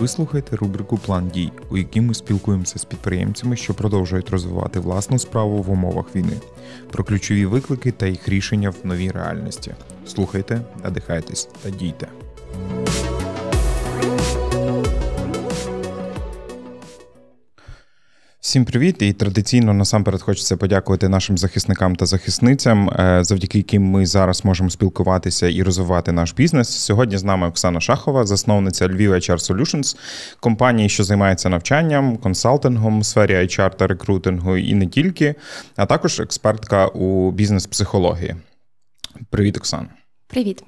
Ви слухаєте рубрику План дій, у якій ми спілкуємося з підприємцями, що продовжують розвивати власну справу в умовах війни, про ключові виклики та їх рішення в новій реальності. Слухайте, надихайтесь та дійте. Всім привіт! І традиційно насамперед хочеться подякувати нашим захисникам та захисницям, е, завдяки яким ми зараз можемо спілкуватися і розвивати наш бізнес. Сьогодні з нами Оксана Шахова, засновниця Львів HR Solutions, компанії, що займається навчанням, консалтингом в сфері HR та рекрутингу, і не тільки, а також експертка у бізнес-психології. Привіт, Оксана. Привіт,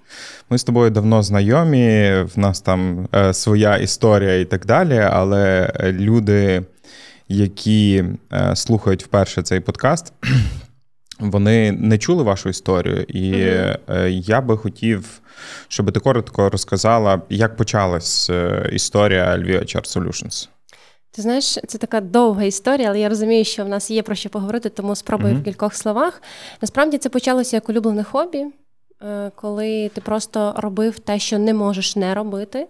ми з тобою давно знайомі. В нас там е, своя історія і так далі, але люди які е, слухають вперше цей подкаст, вони не чули вашу історію, і mm-hmm. я би хотів, щоб ти коротко розказала, як почалась е, історія Lviv HR Solutions. Ти знаєш, це така довга історія, але я розумію, що в нас є про що поговорити, тому спробую mm-hmm. в кількох словах. Насправді це почалося як улюблене хобі, е, коли ти просто робив те, що не можеш не робити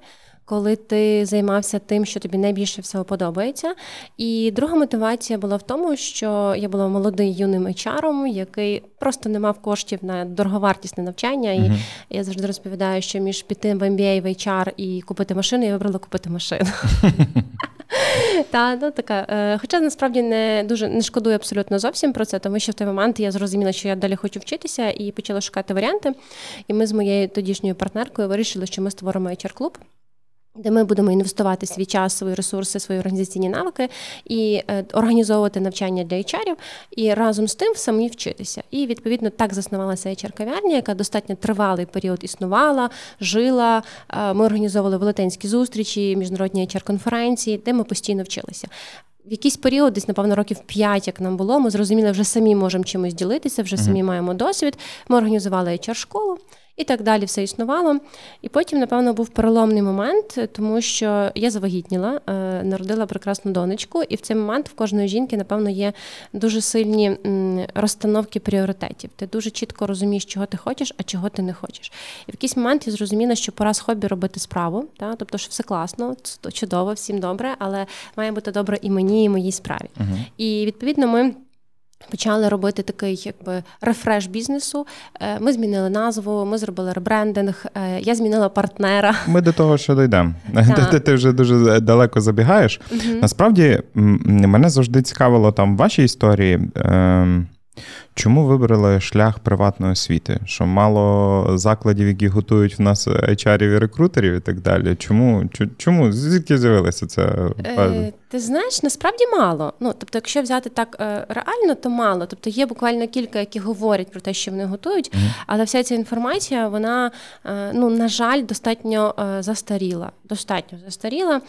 коли ти займався тим, що тобі найбільше всього подобається. І друга мотивація була в тому, що я була молодий юним HR, який просто не мав коштів на дороговартісне навчання. І uh я завжди розповідаю, що між піти в MBA в HR і купити машину, я вибрала купити машину. Та, ну, така. Е, хоча насправді не дуже не шкодую абсолютно зовсім про це, тому що в той момент я зрозуміла, що я далі хочу вчитися, і почала шукати варіанти. І ми з моєю тодішньою партнеркою вирішили, що ми створимо HR-клуб де ми будемо інвестувати свій час, свої ресурси, свої організаційні навики і е, організовувати навчання для HR-ів і разом з тим самі вчитися. І відповідно так заснувалася HR-кав'ярня, яка достатньо тривалий період існувала, жила. Е, ми організовували велетенські зустрічі, міжнародні HR-конференції, де ми постійно вчилися. В якийсь період, десь, напевно, років 5, як нам було, ми зрозуміли, вже самі можемо чимось ділитися, вже самі маємо досвід. Ми організували HR-школу. І так далі все існувало. І потім, напевно, був переломний момент, тому що я завагітніла, е, народила прекрасну донечку, і в цей момент в кожної жінки, напевно, є дуже сильні розстановки пріоритетів. Ти дуже чітко розумієш, чого ти хочеш, а чого ти не хочеш. І в якийсь момент я зрозуміла, що пора з хобі робити справу, та? тобто, що все класно, чудово, всім добре, але має бути добре і мені, і моїй справі. uh І відповідно ми. Почали робити такий якби рефреш бізнесу. Е, ми змінили назву, ми зробили ребрендинг. Е, я змінила партнера. Ми до того, що дійдемо. Ти, ти вже дуже далеко забігаєш. Угу. Насправді мене завжди цікавило там в вашій історії. Е- Чому вибрали шлях приватної освіти? Що мало закладів, які готують в нас HR-ів і рекрутерів і так далі? Чому чому звідки з'явилася ця Е, Ти знаєш, насправді мало. Ну тобто, якщо взяти так е, реально, то мало. Тобто є буквально кілька, які говорять про те, що вони готують, mm але вся ця інформація, вона е, ну на жаль, достатньо е, застаріла. Достатньо застаріла.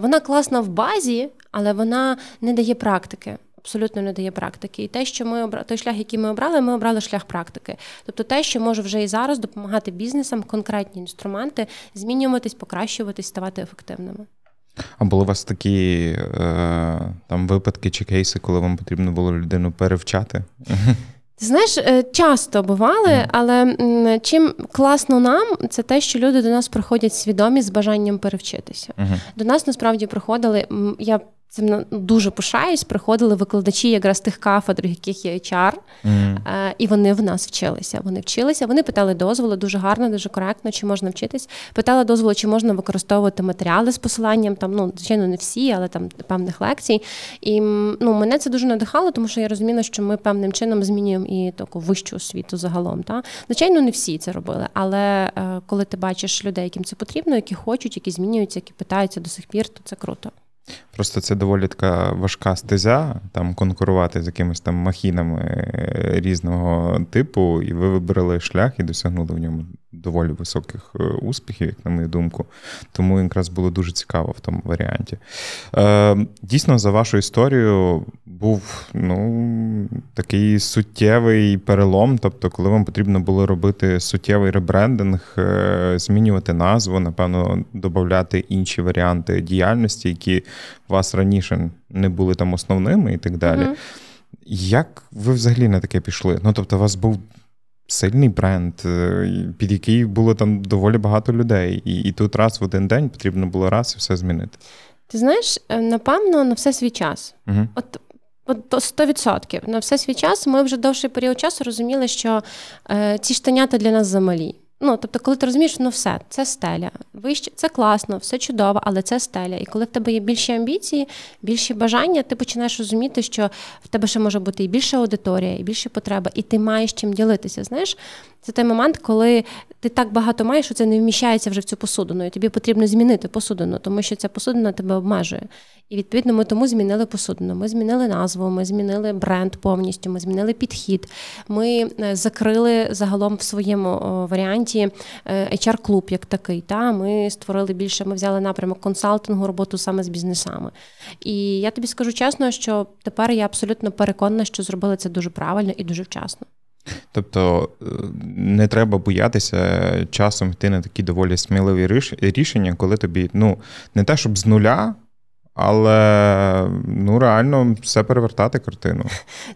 Вона класна в базі, але вона не дає практики абсолютно не дає практики. І те, що ми обрали, той шлях, який ми обрали, ми обрали шлях практики. Тобто те, що може вже і зараз допомагати бізнесам, конкретні інструменти, змінюватись, покращуватись, ставати ефективними. А були у вас такі е, там випадки чи кейси, коли вам потрібно було людину перевчати? Ти знаєш, е, часто бували, але чим класно нам, це те, що люди до нас приходять свідомі з бажанням перевчитися. Uh-huh. До нас насправді приходили. Я Цим дуже пишаюсь. Приходили викладачі якраз тих кафедр, яких є HR, mm. і вони в нас вчилися. Вони вчилися, вони питали дозволу дуже гарно, дуже коректно, чи можна вчитись. Питали дозволу, чи можна використовувати матеріали з посиланням. Там, ну, звичайно, не всі, але там певних лекцій. І ну, мене це дуже надихало, тому що я розуміла, що ми певним чином змінюємо і таку вищу освіту загалом. Та? Звичайно, не всі це робили. Але е, коли ти бачиш людей, яким це потрібно, які хочуть, які змінюються, які питаються до сих пір, то це круто. Просто це доволі така важка стезя, там конкурувати з якимись там махінами е, різного типу, і ви вибрали шлях і досягнули в ньому доволі високих е, успіхів, як на мою думку. Тому якраз було дуже цікаво в тому варіанті. Е, Дійсно, за вашу історію був ну, такий суттєвий перелом. Тобто, коли вам потрібно було робити суттєвий ребрендинг, е, змінювати назву, напевно, додати інші варіанти діяльності, які у вас раніше не були там основними і так далі. Mm-hmm. Як ви взагалі на таке пішли? Ну, тобто, у вас був сильний бренд, е, під який було там доволі багато людей. І, і тут раз в один день потрібно було раз і все змінити. Ти знаєш, е, напевно, на все свій час. Угу. От От 100%. На все свій час ми вже довший період часу розуміли, що е, ці штанята для нас замалі. Ну, тобто, коли ти розумієш, ну все, це стеля. Вище, це класно, все чудово, але це стеля. І коли в тебе є більші амбіції, більші бажання, ти починаєш розуміти, що в тебе ще може бути і більша аудиторія, і більше потреба, і ти маєш чим ділитися. Знаєш, це той момент, коли ти так багато маєш, що це не вміщається вже в цю посудину, і тобі потрібно змінити посудину, тому що ця посудина тебе обмежує. І відповідно ми тому змінили посудину. Ми змінили назву, ми змінили бренд повністю, ми змінили підхід. Ми е, закрили загалом в своєму варіанті е, HR-клуб як такий. Та Ми створили більше, ми взяли напрямок консалтингу, роботу саме з бізнесами. І я тобі скажу чесно, що тепер я абсолютно переконана, що зробили це дуже правильно і дуже вчасно. Тобто е, не треба боятися часом йти на такі доволі сміливі рішення, коли тобі ну не те, щоб з нуля. Але ну реально все перевертати картину.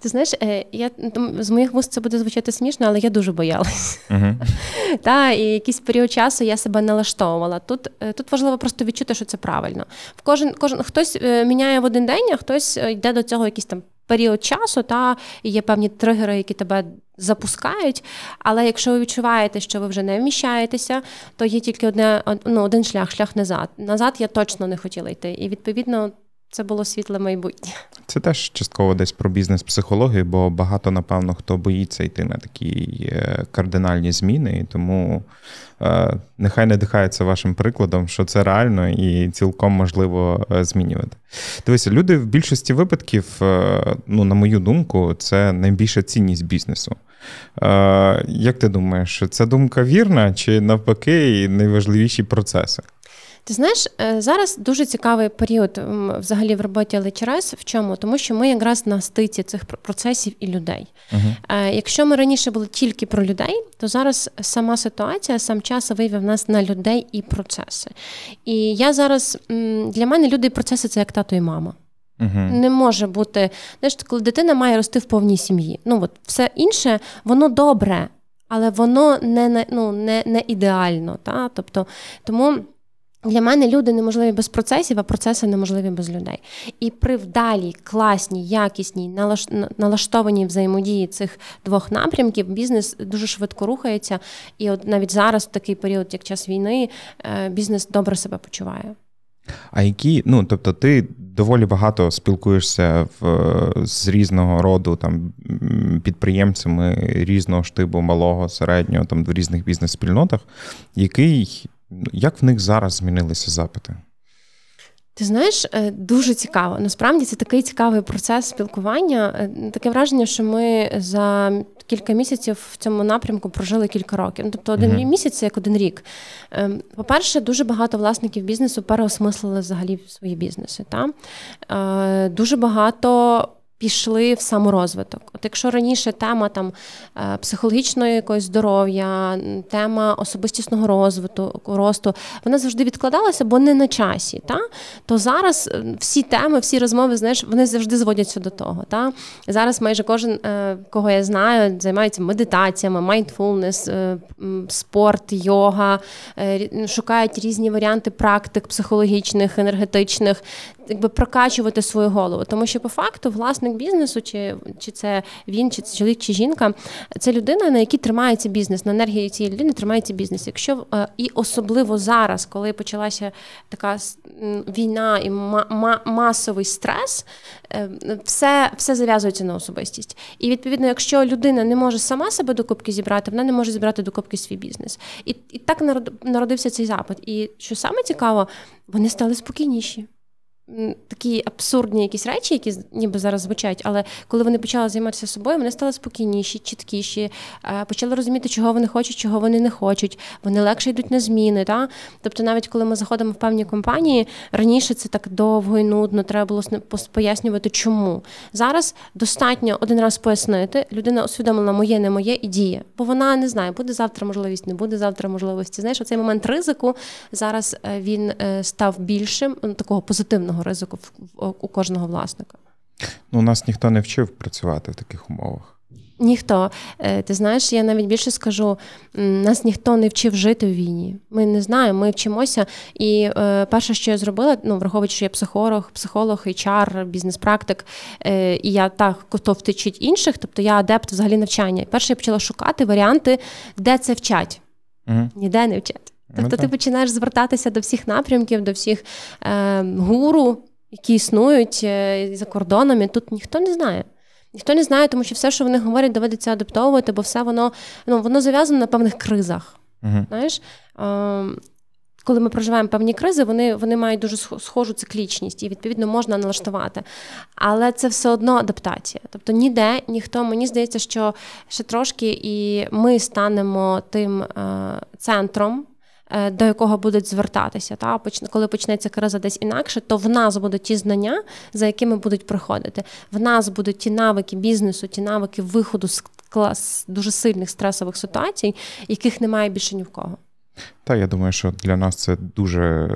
Ти знаєш, е, я з моїх вуст це буде звучати смішно, але я дуже боялась. Uh-huh. Та і якийсь період часу я себе налаштовувала. Тут е, тут важливо просто відчути, що це правильно. В кожен кожен хтось міняє в один день, а хтось йде до цього якийсь там період часу, та є певні тригери, які тебе запускають. Але якщо ви відчуваєте, що ви вже не вміщаєтеся, то є тільки одне ну, один шлях шлях назад. Назад я точно не хотіла йти. І відповідно. Це було світле майбутнє. Це теж частково десь про бізнес-психологію, бо багато, напевно, хто боїться йти на такі е, кардинальні зміни, і тому е, нехай не дихається вашим прикладом, що це реально і цілком можливо е, змінювати. Дивися, люди в більшості випадків, е, ну, на мою думку, це найбільша цінність бізнесу. Е, як ти думаєш, ця думка вірна чи навпаки найважливіші процеси? Ти знаєш, е, зараз дуже цікавий період взагалі в роботі LHRS. В чому? Тому що ми якраз на стиці цих процесів і людей. Uh-huh. Якщо ми раніше були тільки про людей, то зараз сама ситуація, сам час вивів нас на людей і процеси. І я зараз для мене люди і процеси це як тато і мама. Uh-huh. Не може бути, знаєш, коли дитина має рости в повній сім'ї. Ну от все інше, воно добре, але воно не ну, не, не ідеально. Та? Тобто, Тому. Для мене люди неможливі без процесів, а процеси неможливі без людей. І при вдалій, класній, якісній, налаштованій взаємодії цих двох напрямків бізнес дуже швидко рухається. І от навіть зараз, в такий період, як час війни, е, бізнес добре себе почуває. А які, ну тобто, ти доволі багато спілкуєшся в, з різного роду там підприємцями різного штибу, малого, середнього, там в різних бізнес-спільнотах, який як в них зараз змінилися запити? Ти знаєш, е, дуже цікаво. Насправді це такий цікавий процес спілкування. Е, таке враження, що ми за кілька місяців в цьому напрямку прожили кілька років. Ну, тобто один mm-hmm. місяць як один рік. Ем, по-перше, дуже багато власників бізнесу переосмислили взагалі свої бізнеси. Та? Е, дуже багато пішли в саморозвиток. От якщо раніше тема там е, психологічної якоїсь здоров'я, тема особистісного розвитку, росту, вона завжди відкладалася, бо не на часі. Та? То зараз е, всі теми, всі розмови, знаєш, вони завжди зводяться до того. Та? Зараз майже кожен, е, кого я знаю, займається медитаціями, майндфулнес, спорт, йога, шукають різні варіанти практик психологічних, енергетичних якби прокачувати свою голову. Тому що по факту власник бізнесу, чи чи це він, чи це чоловік, чи жінка, це людина, на якій тримається бізнес, на енергії цієї людини тримається бізнес. Якщо е, і особливо зараз, коли почалася така війна і масовий стрес, е, все все зав'язується на особистість. І відповідно, якщо людина не може сама себе докупки зібрати, вона не може зібрати докупки свій бізнес. І, І так народився цей запит. І що саме цікаво, вони стали спокійніші такі абсурдні якісь речі, які ніби зараз звучать, але коли вони почали займатися собою, вони стали спокійніші, чіткіші, е, почали розуміти, чого вони хочуть, чого вони не хочуть. Вони легше йдуть на зміни. Та? Тобто, навіть коли ми заходимо в певні компанії, раніше це так довго і нудно, треба було пояснювати, чому. Зараз достатньо один раз пояснити, людина усвідомила моє, не моє і діє, бо вона не знає, буде завтра можливість, не буде завтра можливості. Знаєш, оцей момент ризику зараз е, він е, став більшим, такого позитивного певного ризику у кожного власника. Ну, Нас ніхто не вчив працювати в таких умовах. Ніхто. Е, ти знаєш, я навіть більше скажу: нас ніхто не вчив жити в війні. Ми не знаємо, ми вчимося. І е, перше, що я зробила, ну враховуючи, що я психолог, психолог, HR, бізнес-практик, е, і я так хто втечить інших, тобто я адепт взагалі навчання. Перше я почала шукати варіанти, де це вчать. Угу. Ніде не вчать. Тобто ну, ти починаєш звертатися до всіх напрямків, до всіх е, гуру, які існують е, за кордонами. Тут ніхто не знає. Ніхто не знає, тому що все, що вони говорять, доведеться адаптовувати, бо все воно ну, воно зав'язано на певних кризах. Uh-huh. Знаєш? Е, коли ми проживаємо певні кризи, вони вони мають дуже схожу циклічність і, відповідно, можна налаштувати. Але це все одно адаптація. Тобто ніде ніхто, мені здається, що ще трошки і ми станемо тим е, центром. Е, до якого будуть звертатися, та коли почнеться криза десь інакше, то в нас будуть ті знання, за якими будуть приходити. В нас будуть ті навики бізнесу, ті навики виходу з клас дуже сильних стресових ситуацій, яких немає більше ні в кого. Та я думаю, що для нас це дуже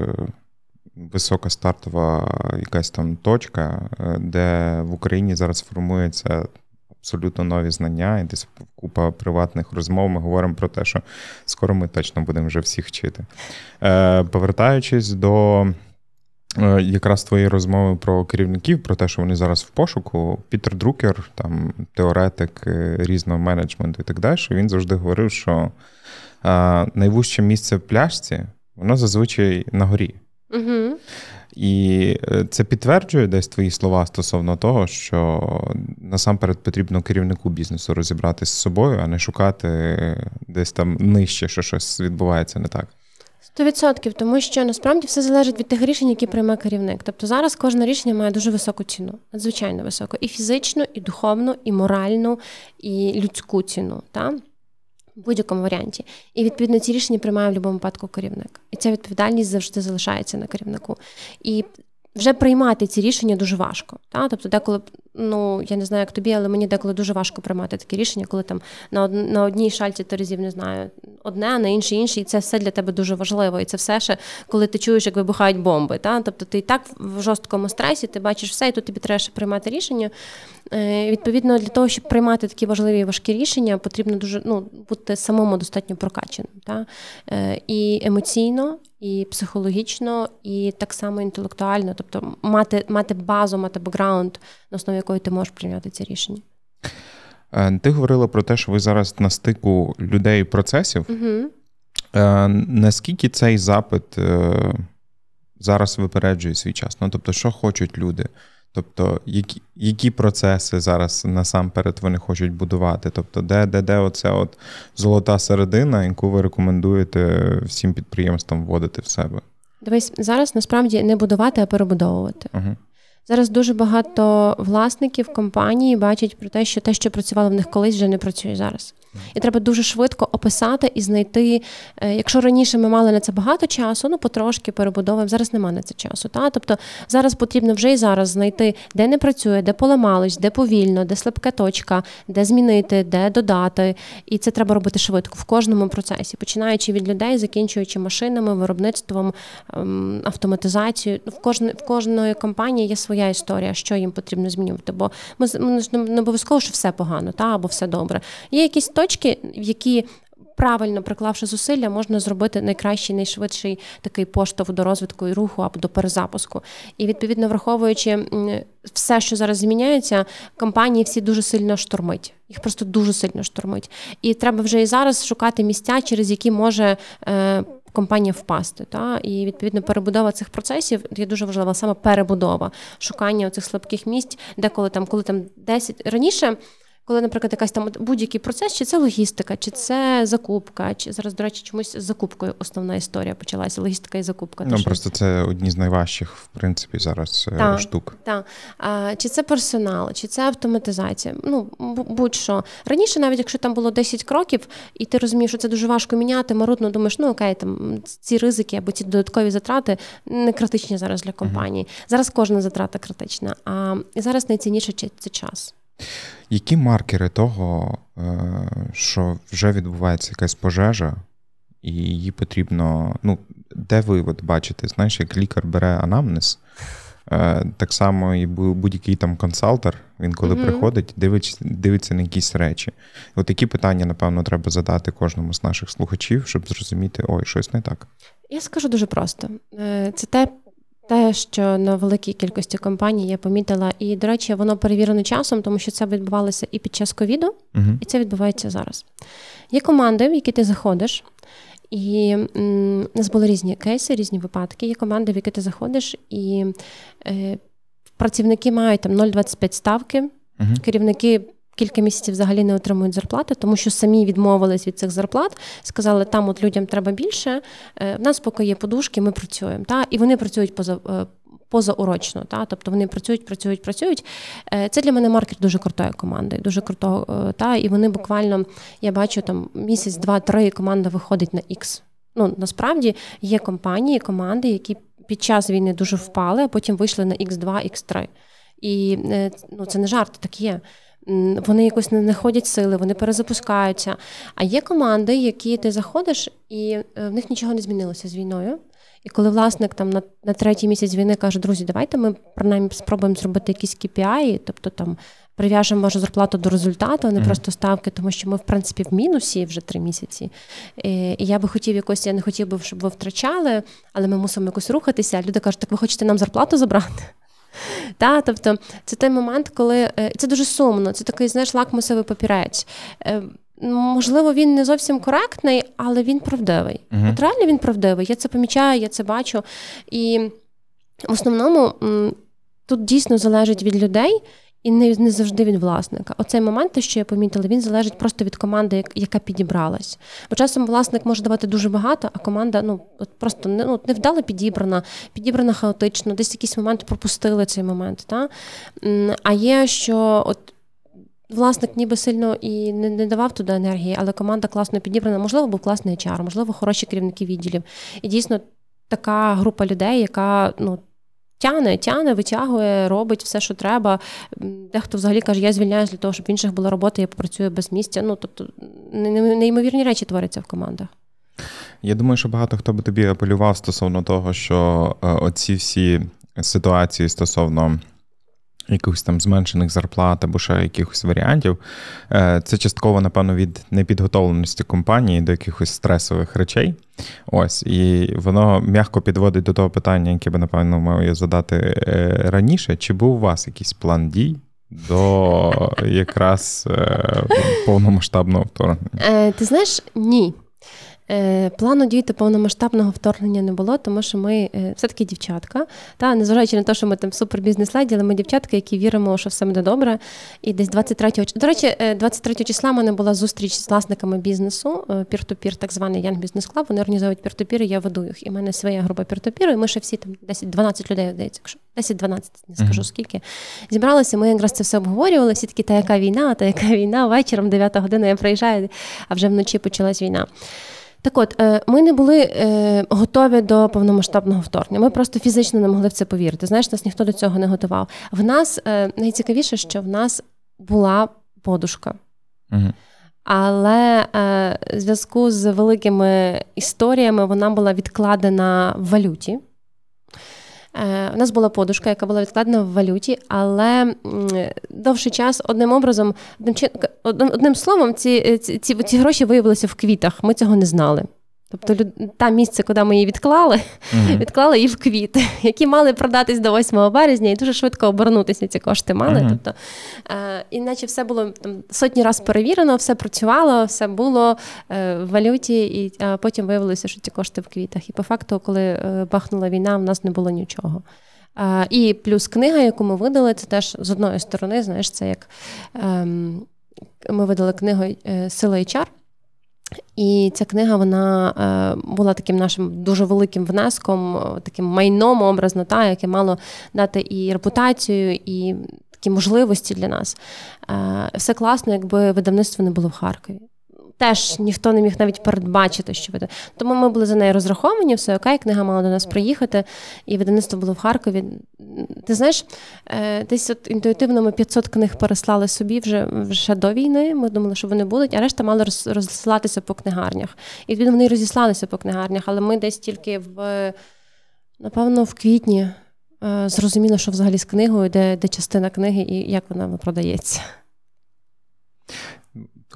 висока стартова якась там точка, е, де в Україні зараз формується абсолютно нові знання, і десь купа приватних розмов. Ми говоримо про те, що скоро ми точно будемо вже всіх вчити. Е, Повертаючись до. Е, якраз твої розмови про керівників, про те, що вони зараз в пошуку. Пітер Друкер, там теоретик е, різного менеджменту і так далі, він завжди говорив, що найвужче місце в пляшці, воно зазвичай на горі. Угу. І е, це підтверджує десь твої слова стосовно того, що насамперед потрібно керівнику бізнесу розібратися з собою, а не шукати десь там нижче, що щось відбувається не так. Сто відсотків, тому що насправді все залежить від тих рішень, які прийме керівник. Тобто зараз кожне рішення має дуже високу ціну, надзвичайно високу, і фізичну, і духовну, і моральну, і людську ціну. Та? В будь-якому варіанті. І відповідно ці рішення приймає в будь-якому випадку керівник. І ця відповідальність завжди залишається на керівнику. І вже приймати ці рішення дуже важко. Та? Тобто, деколи, ну я не знаю, як тобі, але мені деколи дуже важко приймати такі рішення, коли там на од... на одній шальці ти разів не знаю одне, а на іншій іншій, і це все для тебе дуже важливо. І це все ще, коли ти чуєш, як вибухають бомби. Та? Тобто ти і так в жорсткому стресі, ти бачиш все, і тут тобі треба ще приймати рішення. Е, відповідно, для того, щоб приймати такі важливі і важкі рішення, потрібно дуже ну, бути самому достатньо прокаченим. Та? Е, і емоційно, і психологічно, і так само інтелектуально, тобто мати мати базу, мати бекграунд, на основі якої ти можеш прийняти це рішення. Е, ти говорила про те, що ви зараз на стику людей і процесів. Угу. Наскільки цей запит зараз випереджує свій час? Ну, тобто, що хочуть люди? Тобто, які які процеси зараз насамперед вони хочуть будувати? Тобто, де де, де оця от золота середина, яку ви рекомендуєте всім підприємствам вводити в себе? Дивись, зараз насправді не будувати, а перебудовувати. Угу. Зараз дуже багато власників компанії бачать про те, що те, що працювало в них колись, вже не працює зараз. І треба дуже швидко описати і знайти. Е, якщо раніше ми мали на це багато часу, ну потрошки перебудовуємо. Зараз немає на це часу. Та? Тобто зараз потрібно вже і зараз знайти, де не працює, де поламалось, де повільно, де слабка точка, де змінити, де додати. І це треба робити швидко в кожному процесі, починаючи від людей, закінчуючи машинами, виробництвом, ем, автоматизацією. В кожної в кожної компанії є своя історія, що їм потрібно змінювати. Бо ми не обов'язково, що все погано, та або все добре. Є якісь точки, в які. Правильно приклавши зусилля, можна зробити найкращий, найшвидший такий поштовх до розвитку і руху або до перезапуску. І відповідно, враховуючи все, що зараз зміняється, компанії всі дуже сильно штормить. Їх просто дуже сильно штормить. І треба вже і зараз шукати місця, через які може. Е, компанія впасти. Та? І відповідно перебудова цих процесів є дуже важлива, саме перебудова, шукання цих слабких місць, деколи там, коли там 10 раніше коли, наприклад, якась там будь-який процес, чи це логістика, чи це закупка, чи зараз, до речі, чомусь з закупкою основна історія почалася. Логістика і закупка. Ну просто це одні з найважчих, в принципі, зараз е, та, штук. Так. Чи це персонал, чи це автоматизація? Ну будь-що раніше, навіть якщо там було 10 кроків, і ти розумієш, що це дуже важко міняти, марудно думаєш, ну окей, там ці ризики або ці додаткові затрати не критичні зараз для компанії. uh Зараз кожна затрата критична. А зараз найцінніше це час. Які маркери того, е, що вже відбувається якась пожежа, і її потрібно. Ну, де ви от бачите, знаєш, як лікар бере анамнез, Е, так само і будь-який там консалтер, він коли mm-hmm. приходить, дивиться, дивиться на якісь речі. От такі питання, напевно, треба задати кожному з наших слухачів, щоб зрозуміти, ой, щось не так. Я скажу дуже просто: е, це те. Те, що на великій кількості компаній я помітила, і, до речі, воно перевірено часом, тому що це відбувалося і під час ковіду, uh-huh. і це відбувається зараз. Є команди, в які ти заходиш, і м, у нас були різні кейси, різні випадки. Є команди, в які ти заходиш, і е, працівники мають там 0,25 ставки, uh-huh. керівники. Кілька місяців взагалі не отримують зарплати, тому що самі відмовились від цих зарплат, сказали, там от людям треба більше. Е, в нас поки є подушки, ми працюємо. Та? І вони працюють поза е, позаурочно. Та? Тобто вони працюють, працюють, працюють. Е, це для мене маркер дуже крутої команди, дуже крутого. Та? І вони буквально, я бачу, там місяць, два-три команда виходить на X. Ну, насправді є компанії, команди, які під час війни дуже впали, а потім вийшли на X2, X3. І ну, це не жарт, так є. Вони якось не знаходять сили, вони перезапускаються. А є команди, які ти заходиш, і в них нічого не змінилося з війною. І коли власник там на на третій місяць війни каже, друзі, давайте ми принаймні спробуємо зробити якісь KPI, тобто там прив'яжемо вашу зарплату до результату, а не mm-hmm. просто ставки, тому що ми, в принципі, в мінусі вже три місяці. І, і я би хотів якось, я не хотів би, щоб ви втрачали, але ми мусимо якось рухатися. Люди кажуть, так ви хочете нам зарплату забрати? Та, тобто це той момент, коли е, це дуже сумно, це такий, знаєш, лакмусовий папірець. Е, Можливо, він не зовсім коректний, але він правдивий. uh От реально він правдивий. Я це помічаю, я це бачу. І в основному тут дійсно залежить від людей. І не не завжди від власника. Оцей момент, що я помітила, він залежить просто від команди, яка підібралась. Бо часом власник може давати дуже багато, а команда ну от просто не ну, невдало підібрана, підібрана хаотично, десь якийсь момент пропустили цей момент. Та? А є що от власник ніби сильно і не, не давав туди енергії, але команда класно підібрана. Можливо, був класний HR, можливо, хороші керівники відділів. І дійсно така група людей, яка ну. Тяне, тяне, витягує, робить все, що треба. Дехто взагалі каже, я звільняюсь для того, щоб в інших була робота, я попрацюю без місця. Ну, тобто, неймовірні речі творяться в командах. Я думаю, що багато хто би тобі апелював стосовно того, що е, оці всі ситуації стосовно якихось там зменшених зарплат або ще якихось варіантів. Е, це частково, напевно, від непідготовленості компанії до якихось стресових речей. Ось, і воно м'яко підводить до того питання, яке би, напевно, мав я задати е, раніше. Чи був у вас якийсь план дій? До якраз е, повномасштабного вторгнення? Ти знаєш, ні. Е, плану діяти повномасштабного вторгнення не було, тому що ми е, все-таки дівчатка. Та незважаючи на те, що ми там супер бізнес леді але ми дівчатка, які віримо, що все буде добре. І десь 23-го до речі, 23 е, числа в мене була зустріч з власниками бізнесу, пір-ту-пір, так званий Young Business Club, Вони організовують пір-ту-пір, і я веду їх. І в мене своя група пір-ту-пір, і ми ще всі там 10-12 людей, здається, якщо 10-12, не скажу скільки. Зібралися, ми якраз це все обговорювали. Всі такі, та яка війна, та яка війна. Вечором 9 година я приїжджаю, а вже вночі почалась війна. Так от, е, ми не були е, готові до повномасштабного вторгнення. Ми просто фізично не могли в це повірити. Знаєш, нас ніхто до цього не готував. В нас е, найцікавіше, що в нас була подушка. Угу. Але в зв'язку з великими історіями вона була відкладена в валюті. Е, у нас була подушка, яка була відкладена в валюті, але довший час одним образом, одним одним словом, ці, ці, ці, ці гроші виявилися в квітах. Ми цього не знали. Тобто та місце, куди ми її відклали, mm-hmm. відклали її в квіти, які мали продатись до 8 березня, і дуже швидко обернутися ці кошти мали. Mm-hmm. Тобто, е, Іначе все було там сотні разів перевірено, все працювало, все було е, в валюті, і е, потім виявилося, що ці кошти в квітах. І по факту, коли е, бахнула війна, в нас не було нічого. Е, і плюс книга, яку ми видали, це теж з одної сторони, знаєш, це як ем, ми видали книгу е, Сила HR. І ця книга вона е, була таким нашим дуже великим внеском, таким майном образно, та, яке мало дати і репутацію, і такі можливості для нас. Е, все класно, якби видавництво не було в Харкові теж ніхто не міг навіть передбачити, що буде. Тому ми були за нею розраховані, все окей, книга мала до нас приїхати, і видавництво було в Харкові. Ти знаєш, е, десь от інтуїтивно ми 500 книг переслали собі вже вже до війни. Ми думали, що вони будуть, а решта мали розсилатися по книгарнях. І відповідно вони розіслалися по книгарнях, але ми десь тільки в напевно в квітні. е, зрозуміло, що взагалі з книгою, де де частина книги і як вона продається.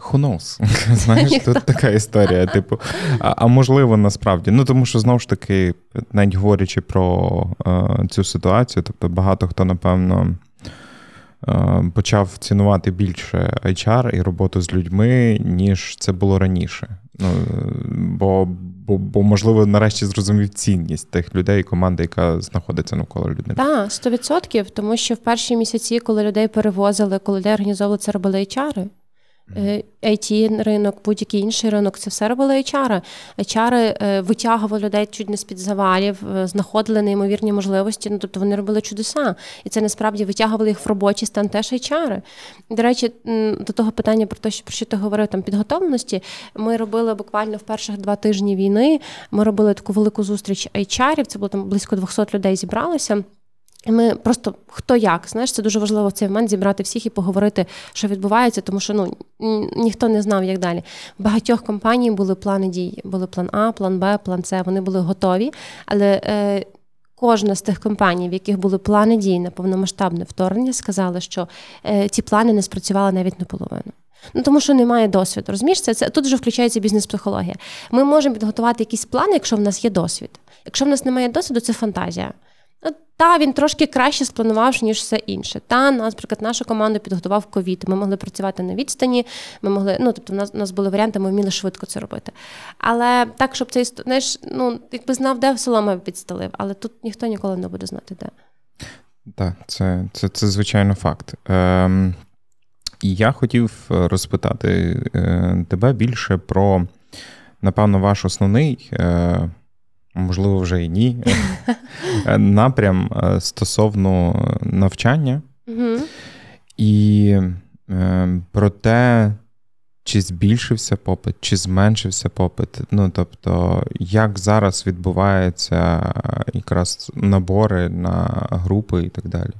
Who knows? Знаєш, тут така історія. Типу, а, а можливо, насправді. Ну тому що знову ж таки, навіть говорячи про е, цю ситуацію, тобто багато хто, напевно, е, почав цінувати більше HR і роботу з людьми, ніж це було раніше. Ну, Бо, бо, бо можливо, нарешті зрозумів цінність тих людей, команди, яка знаходиться навколо людини. Так, 100%, тому що в перші місяці, коли людей перевозили, коли людей організовували, це робили HR. It ринок, будь-який інший ринок, це все робили HR. HR е, витягували людей чуть не з-під завалів, е, знаходили неймовірні можливості. Ну тобто вони робили чудеса, і це насправді витягували їх в робочий стан теж HR. До речі, до того питання про те, що про що ти говорив там підготовленості. Ми робили буквально в перших два тижні війни. Ми робили таку велику зустріч HR, Це було там близько 200 людей зібралося. Ми просто хто як, знаєш, це дуже важливо в цей момент зібрати всіх і поговорити, що відбувається, тому що ну ніхто не знав, як далі. В багатьох компаній були плани дій, були план А, план Б, план С. Вони були готові, але е, кожна з тих компаній, в яких були плани дій на повномасштабне вторгнення, сказали, що е, ці плани не спрацювали навіть наполовину. Ну тому що немає досвіду. Розумієш, це, це тут вже включається бізнес-психологія. Ми можемо підготувати якісь плани, якщо в нас є досвід. Якщо в нас немає досвіду, це фантазія. Та він трошки краще спланував, ніж все інше. Та наприклад, нашу команду підготував ковід. Ми могли працювати на відстані. Ми могли, ну тобто, в нас у нас були варіанти, ми вміли швидко це робити. Але так, щоб цей знаєш, ну якби знав, де солома підстелив, але тут ніхто ніколи не буде знати, де. Так, це це, це звичайно факт. Ем, І я хотів розпитати е, тебе більше про, напевно, ваш основний. Е, можливо, вже і ні. Напрям е, стосовно навчання і е, про те, чи збільшився попит, чи зменшився попит. Ну, тобто, як зараз відбуваються якраз набори на групи і так далі.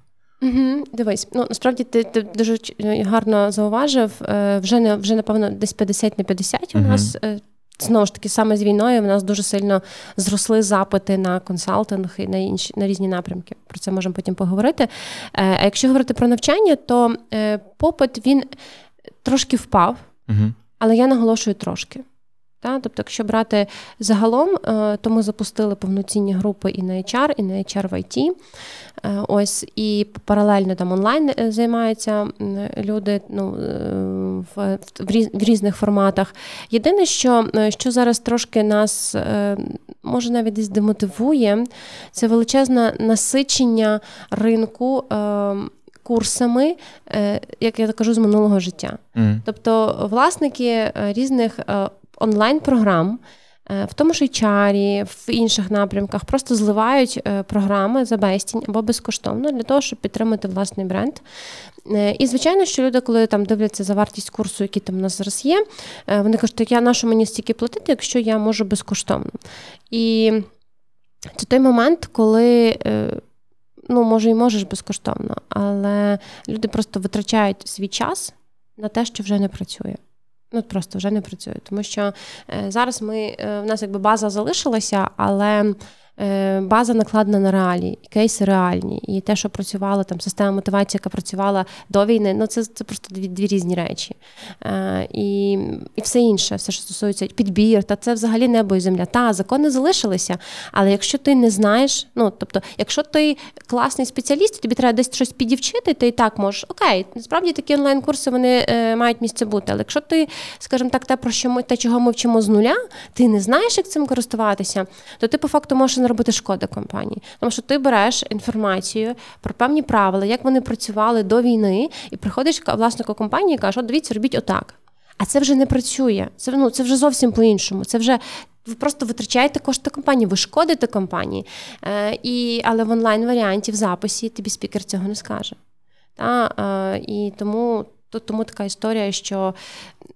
Угу, Дивись, ну насправді ти ти дуже гарно зауважив. Е, вже не вже напевно десь 50 на 50 у нас Знову ж таки, саме з війною в нас дуже сильно зросли запити на консалтинг і на інші на різні напрямки. Про це можемо потім поговорити. Е, а якщо говорити про навчання, то е, попит він трошки впав, угу. але я наголошую трошки. Та? Тобто, якщо брати загалом, е, то ми запустили повноцінні групи і на HR, і на HR в IT. Е, ось і паралельно там онлайн е, займаються люди ну, в, в різних форматах. Єдине, що що зараз трошки нас може навіть десь демотивує, це величезне насичення ринку. Курсами, як я кажу, з минулого життя. Mm. Тобто власники різних онлайн-програм. Е, в тому ж HR, в інших напрямках просто зливають е, програми за безцінь або безкоштовно для того, щоб підтримати власний бренд. Е, і, звичайно, що люди, коли там дивляться за вартість курсу, який там у нас зараз є, вони кажуть, так я на що мені стільки платити, якщо я можу безкоштовно. І це той момент, коли. Ну, може, і можеш безкоштовно, але люди просто витрачають свій час на те, що вже не працює. Ну просто вже не працює, тому що е, зараз ми е, в нас якби база залишилася, але база накладена на реалії, кейси реальні. І те, що працювала там система мотивації, яка працювала до війни, ну це це просто дві дві різні речі. Е, і і все інше, все, що стосується підбір, та це взагалі небо і земля. Та закони залишилися. Але якщо ти не знаєш, ну тобто, якщо ти класний спеціаліст, тобі треба десь щось підівчити, ти і так можеш. Окей, насправді такі онлайн-курси вони е, мають місце бути. Але якщо ти, скажімо так, те, про що ми те, чого ми вчимо з нуля, ти не знаєш, як цим користуватися, то ти по факту можеш робити шкода компанії. Тому що ти береш інформацію про певні правила, як вони працювали до війни, і приходиш власнику компанії і кажеш, от дивіться, робіть отак. А це вже не працює. Це ну, це вже зовсім по-іншому. Це вже ви просто витрачаєте кошти компанії, ви шкодите компанії. Е, і, Але в онлайн-варіанті, в записі, тобі спікер цього не скаже. Та, е, І тому тому така історія, що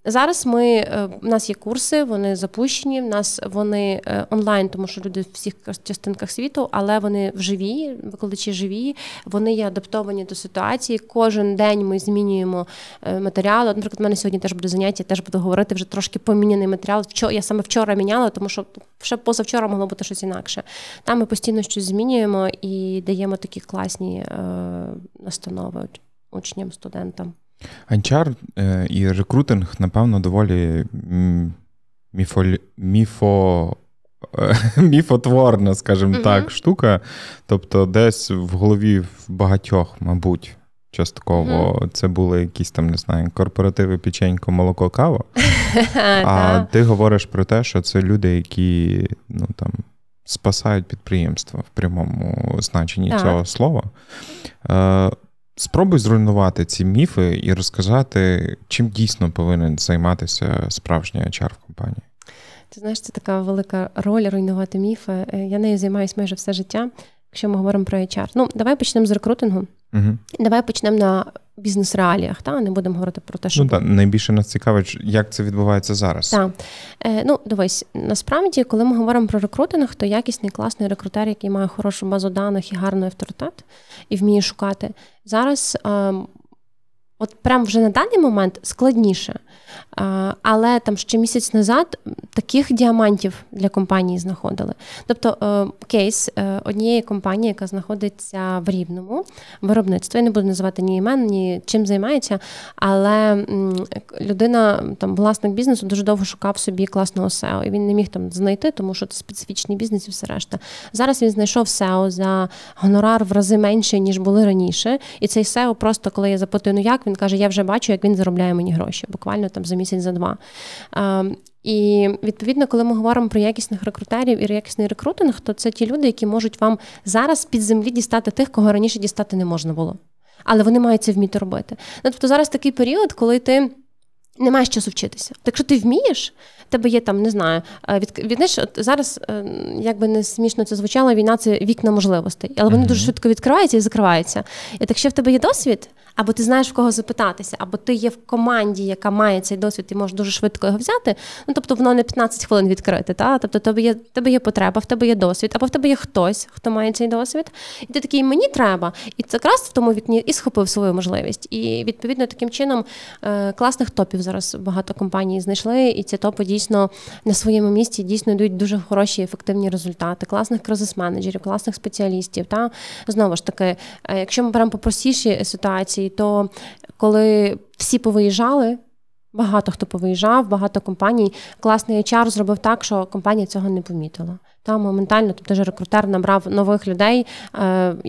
зараз ми е, у нас є курси, вони запущені. В нас вони е, онлайн, тому що люди в всіх частинках світу, але вони вживі, викладачі живі, вони є адаптовані до ситуації. Кожен день ми змінюємо е, матеріал. Наприклад, в мене сьогодні теж буде заняття, теж буду говорити вже трошки поміняний матеріал. Я саме вчора міняла, тому що ще позавчора могло бути щось інакше. Там ми постійно щось змінюємо і даємо такі класні настанови учням, студентам. HR е, і рекрутинг, напевно, доволі міфо, міфо, е, міфотворна, скажімо mm так, штука. Тобто, десь в голові в багатьох, мабуть. Частково mm-hmm. це були якісь там, не знаю, корпоративи, печенько, молоко, кава. А ти говориш про те, що це люди, які ну, там, спасають підприємства в прямому значенні цього слова. Спробуй зруйнувати ці міфи і розказати, чим дійсно повинен займатися справжній HR в компанії. Ти знаєш, це така велика роль руйнувати міфи. Е, я нею займаюся майже все життя, якщо ми говоримо про HR. Ну, давай почнемо з рекрутингу. Угу. Давай почнемо на бізнес-реаліях, та не будемо говорити про те, що ну так, найбільше нас цікавить, як це відбувається зараз. Так. Е, ну дивись, насправді, коли ми говоримо про рекрутинг, то якісний класний рекрутер, який має хорошу базу даних і гарний авторитет, і вміє шукати зараз. Е, От прям вже на даний момент складніше. Але там ще місяць назад таких діамантів для компанії знаходили. Тобто е, кейс е, однієї компанії, яка знаходиться в рівному виробництві, я не буду називати ні імен, ні чим займається, але людина, там власник бізнесу, дуже довго шукав собі класного SEO, і він не міг там знайти, тому що це специфічний бізнес і все решта. Зараз він знайшов SEO за гонорар в рази менше, ніж були раніше. І цей SEO просто, коли я запитую, ну як він каже, я вже бачу, як він заробляє мені гроші, буквально там за місяць, за два. І відповідно, коли ми говоримо про якісних рекрутерів і якісний рекрутинг, то це ті люди, які можуть вам зараз під землі дістати тих, кого раніше дістати не можна було. Але вони мають це вміти робити. Ну, тобто зараз такий період, коли ти. Не маєш часу вчитися. Так що ти вмієш, тебе є там, не знаю, е, від, від знаєш, от зараз, е, як би не смішно це звучало, війна це вікна можливостей, але вони mm-hmm. дуже швидко відкриваються і закриваються. І так, якщо в тебе є досвід, або ти знаєш в кого запитатися, або ти є в команді, яка має цей досвід, і можеш дуже швидко його взяти. Ну тобто воно не 15 хвилин відкрити. Та? Тобто в тебе є в тебе є потреба, в тебе є досвід, або в тебе є хтось, хто має цей досвід, і ти такий мені треба. І це якраз в тому вікні і схопив свою можливість. І відповідно таким чином е, класних топів зараз багато компаній знайшли, і ці топи дійсно на своєму місці дійсно йдуть дуже хороші ефективні результати, класних кризис-менеджерів, класних спеціалістів. Та знову ж таки, е, якщо ми беремо попростіші ситуації, то коли всі повиїжджали. Багато хто повиїжджав, багато компаній. Класний HR зробив так, що компанія цього не помітила. Та моментально, тобто ж рекрутер набрав нових людей. Е,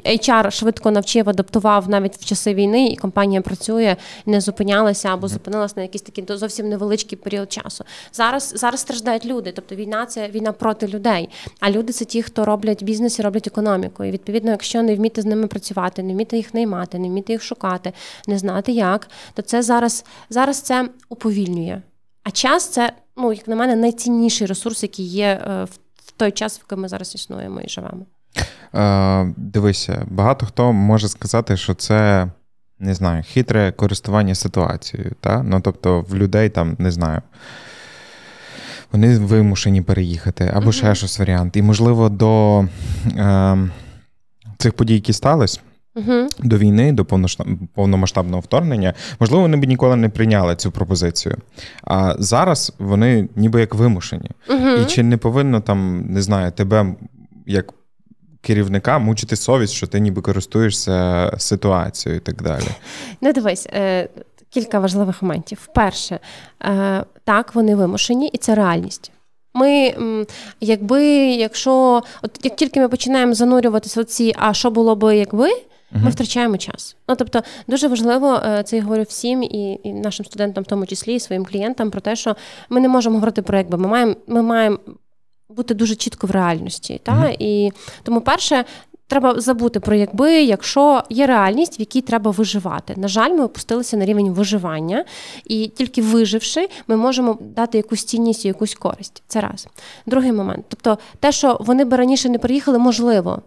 HR швидко навчив, адаптував навіть в часи війни, і компанія працює, не зупинялася або зупинилася на якийсь такий зовсім невеличкий період часу. Зараз зараз страждають люди, тобто війна це війна проти людей. А люди це ті, хто роблять бізнес і роблять економіку. І відповідно, якщо не вміти з ними працювати, не вміти їх наймати, не вміти їх шукати, не знати як, то це зараз, зараз це уповільнює. А час це, ну як на мене, найцінніший ресурс, який є е, в той час, в який ми зараз існуємо і живемо. Е, Дивися, багато хто може сказати, що це не знаю, хитре користування ситуацією. Та? Ну, Тобто, в людей там не знаю. Вони вимушені переїхати, або mm-hmm. ще щось варіант. І, можливо, до е, цих подій, які стались, Угу. До війни, до повномасштабного вторгнення, можливо, вони б ніколи не прийняли цю пропозицію. А зараз вони ніби як вимушені. Угу. І чи не повинно там, не знаю, тебе як керівника мучити совість, що ти ніби користуєшся ситуацією і так далі? Ну, дивись. Е, кілька важливих моментів. Перше, е, так, вони вимушені, і це реальність. Ми, якби, якщо от як тільки ми починаємо занурюватися в ці, а що було би, якби, ми втрачаємо час. Ну тобто, дуже важливо е, це я говорю всім і і нашим студентам, в тому числі і своїм клієнтам, про те, що ми не можемо говорити про якби ми маємо, ми маємо бути дуже чітко в реальності. Та? uh І тому, перше. Треба забути про якби, якщо є реальність, в якій треба виживати. На жаль, ми опустилися на рівень виживання, і тільки виживши, ми можемо дати якусь цінність і якусь користь. Це раз. Другий момент. Тобто, те, що вони би раніше не приїхали, можливо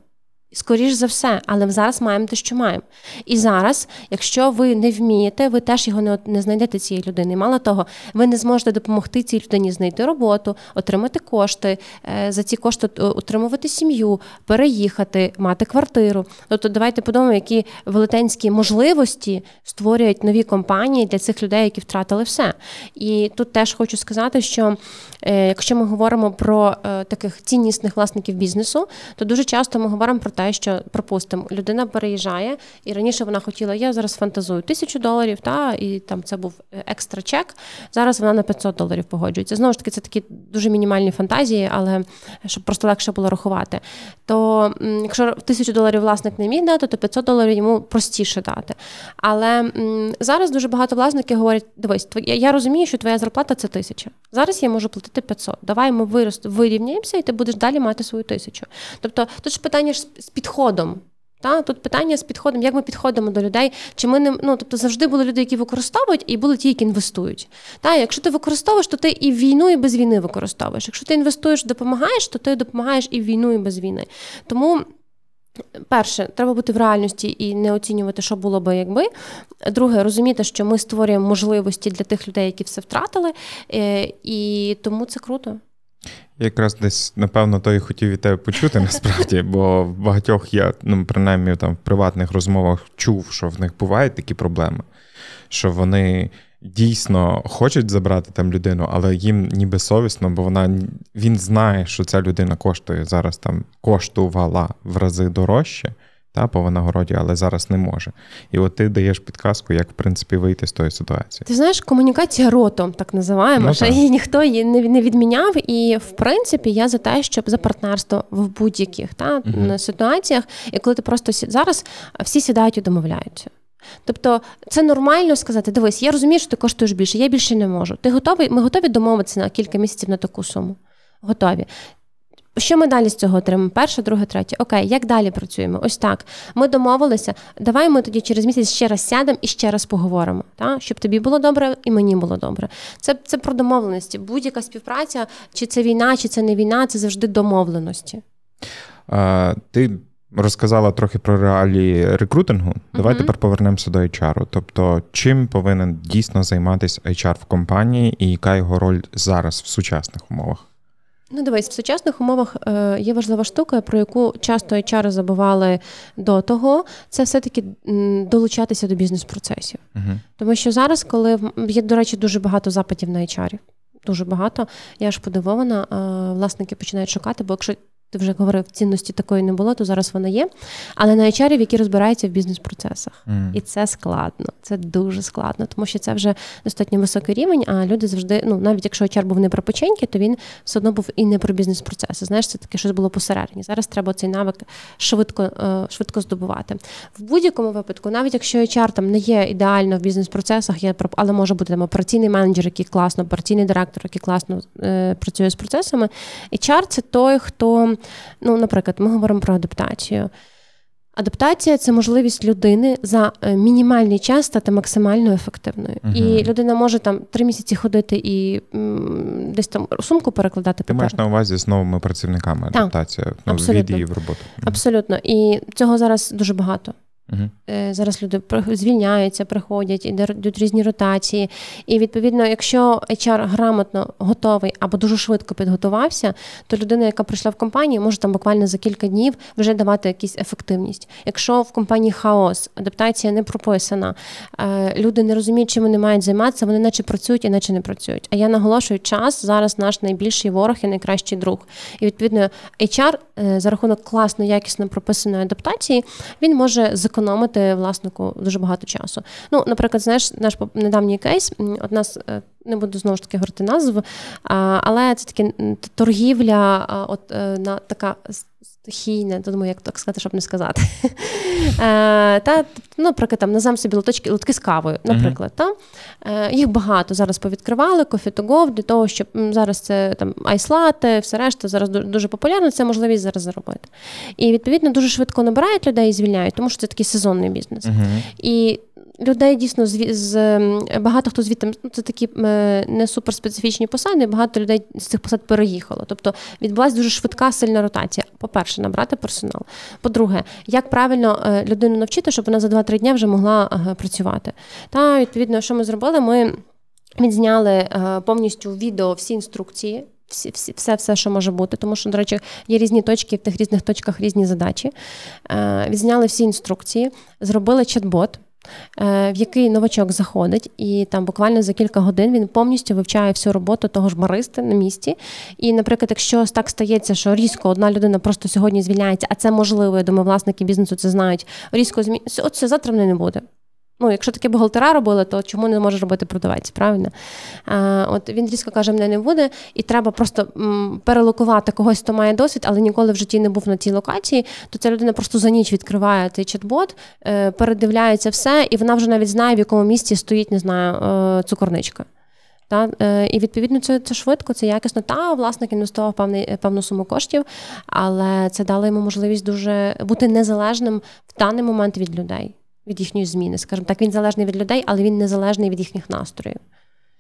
Скоріш за все, але зараз маємо те, що маємо. І зараз, якщо ви не вмієте, ви теж його не не знайдете цієї людини. Мало того, ви не зможете допомогти цій людині знайти роботу, отримати кошти, е, за ці кошти утримувати сім'ю, переїхати, мати квартиру. Тобто, давайте подумаємо, які велетенські можливості створюють нові компанії для цих людей, які втратили все. І тут теж хочу сказати, що е, якщо ми говоримо про е, таких ціннісних власників бізнесу, то дуже часто ми говоримо про те, що припустимо, людина переїжджає, і раніше вона хотіла, я зараз фантазую тисячу доларів, та і там це був екстра чек. Зараз вона на 500 доларів погоджується. Знову ж таки, це такі дуже мінімальні фантазії, але щоб просто легше було рахувати. То якщо тисячу доларів власник не міг дати, то 500 доларів йому простіше дати. Але зараз дуже багато власників говорять: дивись, я розумію, що твоя зарплата це тисяча. Зараз я можу платити 500. Давай ми вирівняємося, і ти будеш далі мати свою тисячу. Тобто тут ж питання ж підходом. Та тут питання з підходом, як ми підходимо до людей, чи ми не ну тобто завжди були люди, які використовують, і були ті, які інвестують. Та якщо ти використовуєш, то ти і війну, і без війни використовуєш. Якщо ти інвестуєш, допомагаєш, то ти допомагаєш і війну, і без війни. Тому. Перше, треба бути в реальності і не оцінювати, що було би, якби. Друге, розуміти, що ми створюємо можливості для тих людей, які все втратили, е, і тому це круто. Якраз десь, напевно, то і хотів від тебе почути насправді, бо в багатьох я, ну, принаймні там в приватних розмовах чув, що в них бувають такі проблеми, що вони дійсно хочуть забрати там людину, але їм ніби совісно, бо вона він знає, що ця людина коштує зараз там коштувала в рази дорожче та по винагороді, але зараз не може. І от ти даєш підказку, як в принципі вийти з тої ситуації. Ти знаєш, комунікація ротом, так називаємо, ну, що її ніхто її не відміняв. І в принципі я за те, щоб за партнерство в будь-яких та угу. ситуаціях, і коли ти просто зараз всі сідають і домовляються. Тобто це нормально сказати, дивись, я розумію, що ти коштуєш більше, я більше не можу. Ти готовий? Ми готові домовитися на кілька місяців на таку суму. Готові. Що ми далі з цього отримаємо? Перше, друге, третє. Окей, як далі працюємо? Ось так. Ми домовилися. Давай ми тоді через місяць ще раз сядемо і ще раз поговоримо. Та? Щоб тобі було добре і мені було добре. Це це про домовленості. Будь-яка співпраця, чи це війна, чи це не війна, це завжди домовленості. А, Ти розказала трохи про реалії рекрутингу. Давай uh тепер повернемося до HR. Тобто, чим повинен дійсно займатися HR в компанії і яка його роль зараз в сучасних умовах? Ну, дивись, в сучасних умовах е, є важлива штука, про яку часто HR забували до того, це все-таки долучатися до бізнес-процесів. uh Тому що зараз, коли є, до речі, дуже багато запитів на HR, дуже багато, я ж подивована, е, власники починають шукати, бо якщо ти вже говорив, цінності такої не було, то зараз вона є. Але на HR, які розбираються в бізнес-процесах. Mm. І це складно, це дуже складно, тому що це вже достатньо високий рівень, а люди завжди, ну навіть якщо HR був не про печеньки, то він все одно був і не про бізнес-процеси. Знаєш, це таке щось було посередині. Зараз треба цей навик швидко е, швидко здобувати. В будь-якому випадку, навіть якщо HR там не є ідеально в бізнес-процесах, є але може бути там операційний менеджер, який класно, операційний директор, який класно е, працює з процесами. HR – це той, хто. Ну, наприклад, ми говоримо про адаптацію. Адаптація це можливість людини за е, мінімальний час стати максимально ефективною. uh І людина може там три місяці ходити і м, десь там сумку перекладати. Ти маєш на увазі з новими працівниками адаптація ну, від її в роботу. Абсолютно. І цього зараз дуже багато. Угу. Зараз люди звільняються, приходять, йдуть різні ротації. І відповідно, якщо HR грамотно готовий або дуже швидко підготувався, то людина, яка прийшла в компанію, може там буквально за кілька днів вже давати якусь ефективність. Якщо в компанії хаос, адаптація не прописана, е, люди не розуміють, чим вони мають займатися, вони наче працюють і наче не працюють. А я наголошую, час зараз наш найбільший ворог і найкращий друг. І відповідно, HR е, за рахунок класно, якісно прописаної адаптації, він може зекономити власнику дуже багато часу. Ну, наприклад, знаєш, наш недавній кейс, от нас е, не буду знову ж таки говорити назв, але це таке торгівля, от е, на така стихійне, то думаю, як так сказати, щоб не сказати. Е, та, ну, Наприклад, там назам собі лоточки, лотки з кавою, наприклад. Та? Їх багато зараз повідкривали, go, для того, щоб зараз це там айслати, все решта зараз дуже популярно, це можливість зараз заробити. І відповідно дуже швидко набирають людей і звільняють, тому що це такий сезонний бізнес. І людей дійсно з, з багато хто звідти ну, це такі не суперспецифічні посади, багато людей з цих посад переїхало. Тобто відбулася дуже швидка, сильна ротація. По-перше, набрати персонал. По-друге, як правильно людину навчити, щоб вона за 2-3 дні вже могла працювати. Та відповідно, що ми зробили, ми. Відзняли повністю відео всі інструкції, всі, всі, все, все, що може бути, тому що, до речі, є різні точки, в тих різних точках різні задачі. Е, Відзняли всі інструкції, зробили чат-бот. Е, в який новачок заходить, і там буквально за кілька годин він повністю вивчає всю роботу того ж бариста на місці. І, наприклад, якщо так стається, що різко одна людина просто сьогодні звільняється, а це можливо, я думаю, власники бізнесу це знають. Різко змі... От це завтра не буде. Ну, якщо таке бухгалтера робили, то чому не може робити продавець? Правильно? А, От він різко каже, мене не буде, і треба просто м, перелокувати когось, хто має досвід, але ніколи в житті не був на цій локації. То ця людина просто за ніч відкриває цей чат-бот, е, передивляється все, і вона вже навіть знає, в якому місці стоїть, не знаю, е, цукорничка. Та, е, І відповідно це це швидко, це якісно. Та власник інвестував певний певну суму коштів, але це дало йому можливість дуже бути незалежним в даний момент від людей від їхньої зміни. Скажімо так, він залежний від людей, але він незалежний від їхніх настроїв.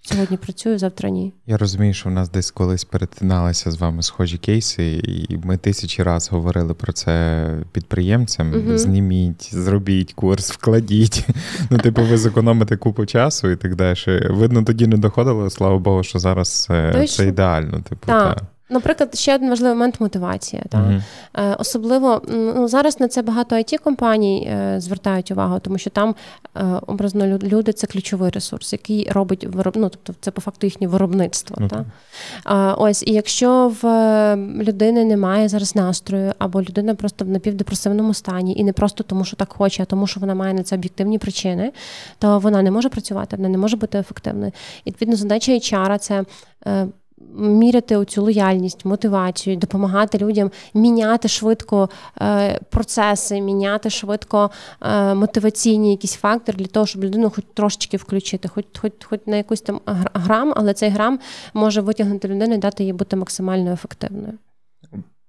Сьогодні працюю, завтра ні. Я розумію, що в нас десь колись перетиналися з вами схожі кейси, і ми тисячі разів говорили про це підприємцям. uh Зніміть, зробіть курс, вкладіть. Ну, типу, ви зекономите купу часу і так далі. Видно, тоді не доходило, слава Богу, що зараз Точно. це ідеально. Типу, так. Та. Наприклад, ще один важливий момент мотивація. Так? Uh-huh. Особливо ну, зараз на це багато it компаній е, звертають увагу, тому що там е, образно люди це ключовий ресурс, який робить вироб... ну, тобто це по факту їхнє виробництво. Uh-huh. Так? Ось, І якщо в людини немає зараз настрою, або людина просто в напівдепресивному стані, і не просто тому, що так хоче, а тому, що вона має на це об'єктивні причини, то вона не може працювати, вона не може бути ефективною. І відповідно задача HR – це міряти оцю лояльність, мотивацію, допомагати людям міняти швидко е, процеси, міняти швидко е, мотиваційні якісь фактори для того, щоб людину хоч трошечки включити, хоч хоч, хоч на якусь там грам, але цей грам може витягнути людину і дати їй бути максимально ефективною.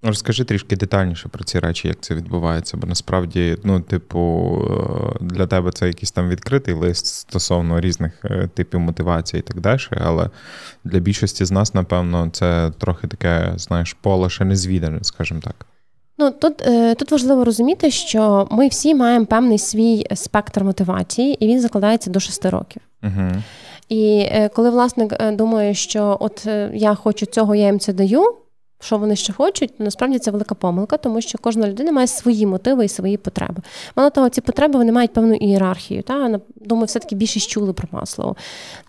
Розкажи трішки детальніше про ці речі, як це відбувається, бо насправді, ну, типу, е, для тебе це якийсь там відкритий лист стосовно різних е, типів мотивації і так далі. Але для більшості з нас, напевно, це трохи таке, знаєш, поле ще не звідане, скажімо так. Ну тут е, тут важливо розуміти, що ми всі маємо певний свій спектр мотивації, і він закладається до шести років. Угу. І коли власник думає, що от я хочу цього, я їм це даю що вони ще хочуть, насправді це велика помилка, тому що кожна людина має свої мотиви і свої потреби. Мало того, ці потреби вони мають певну ієрархію. Та? Думаю, все-таки більшість чули про масло.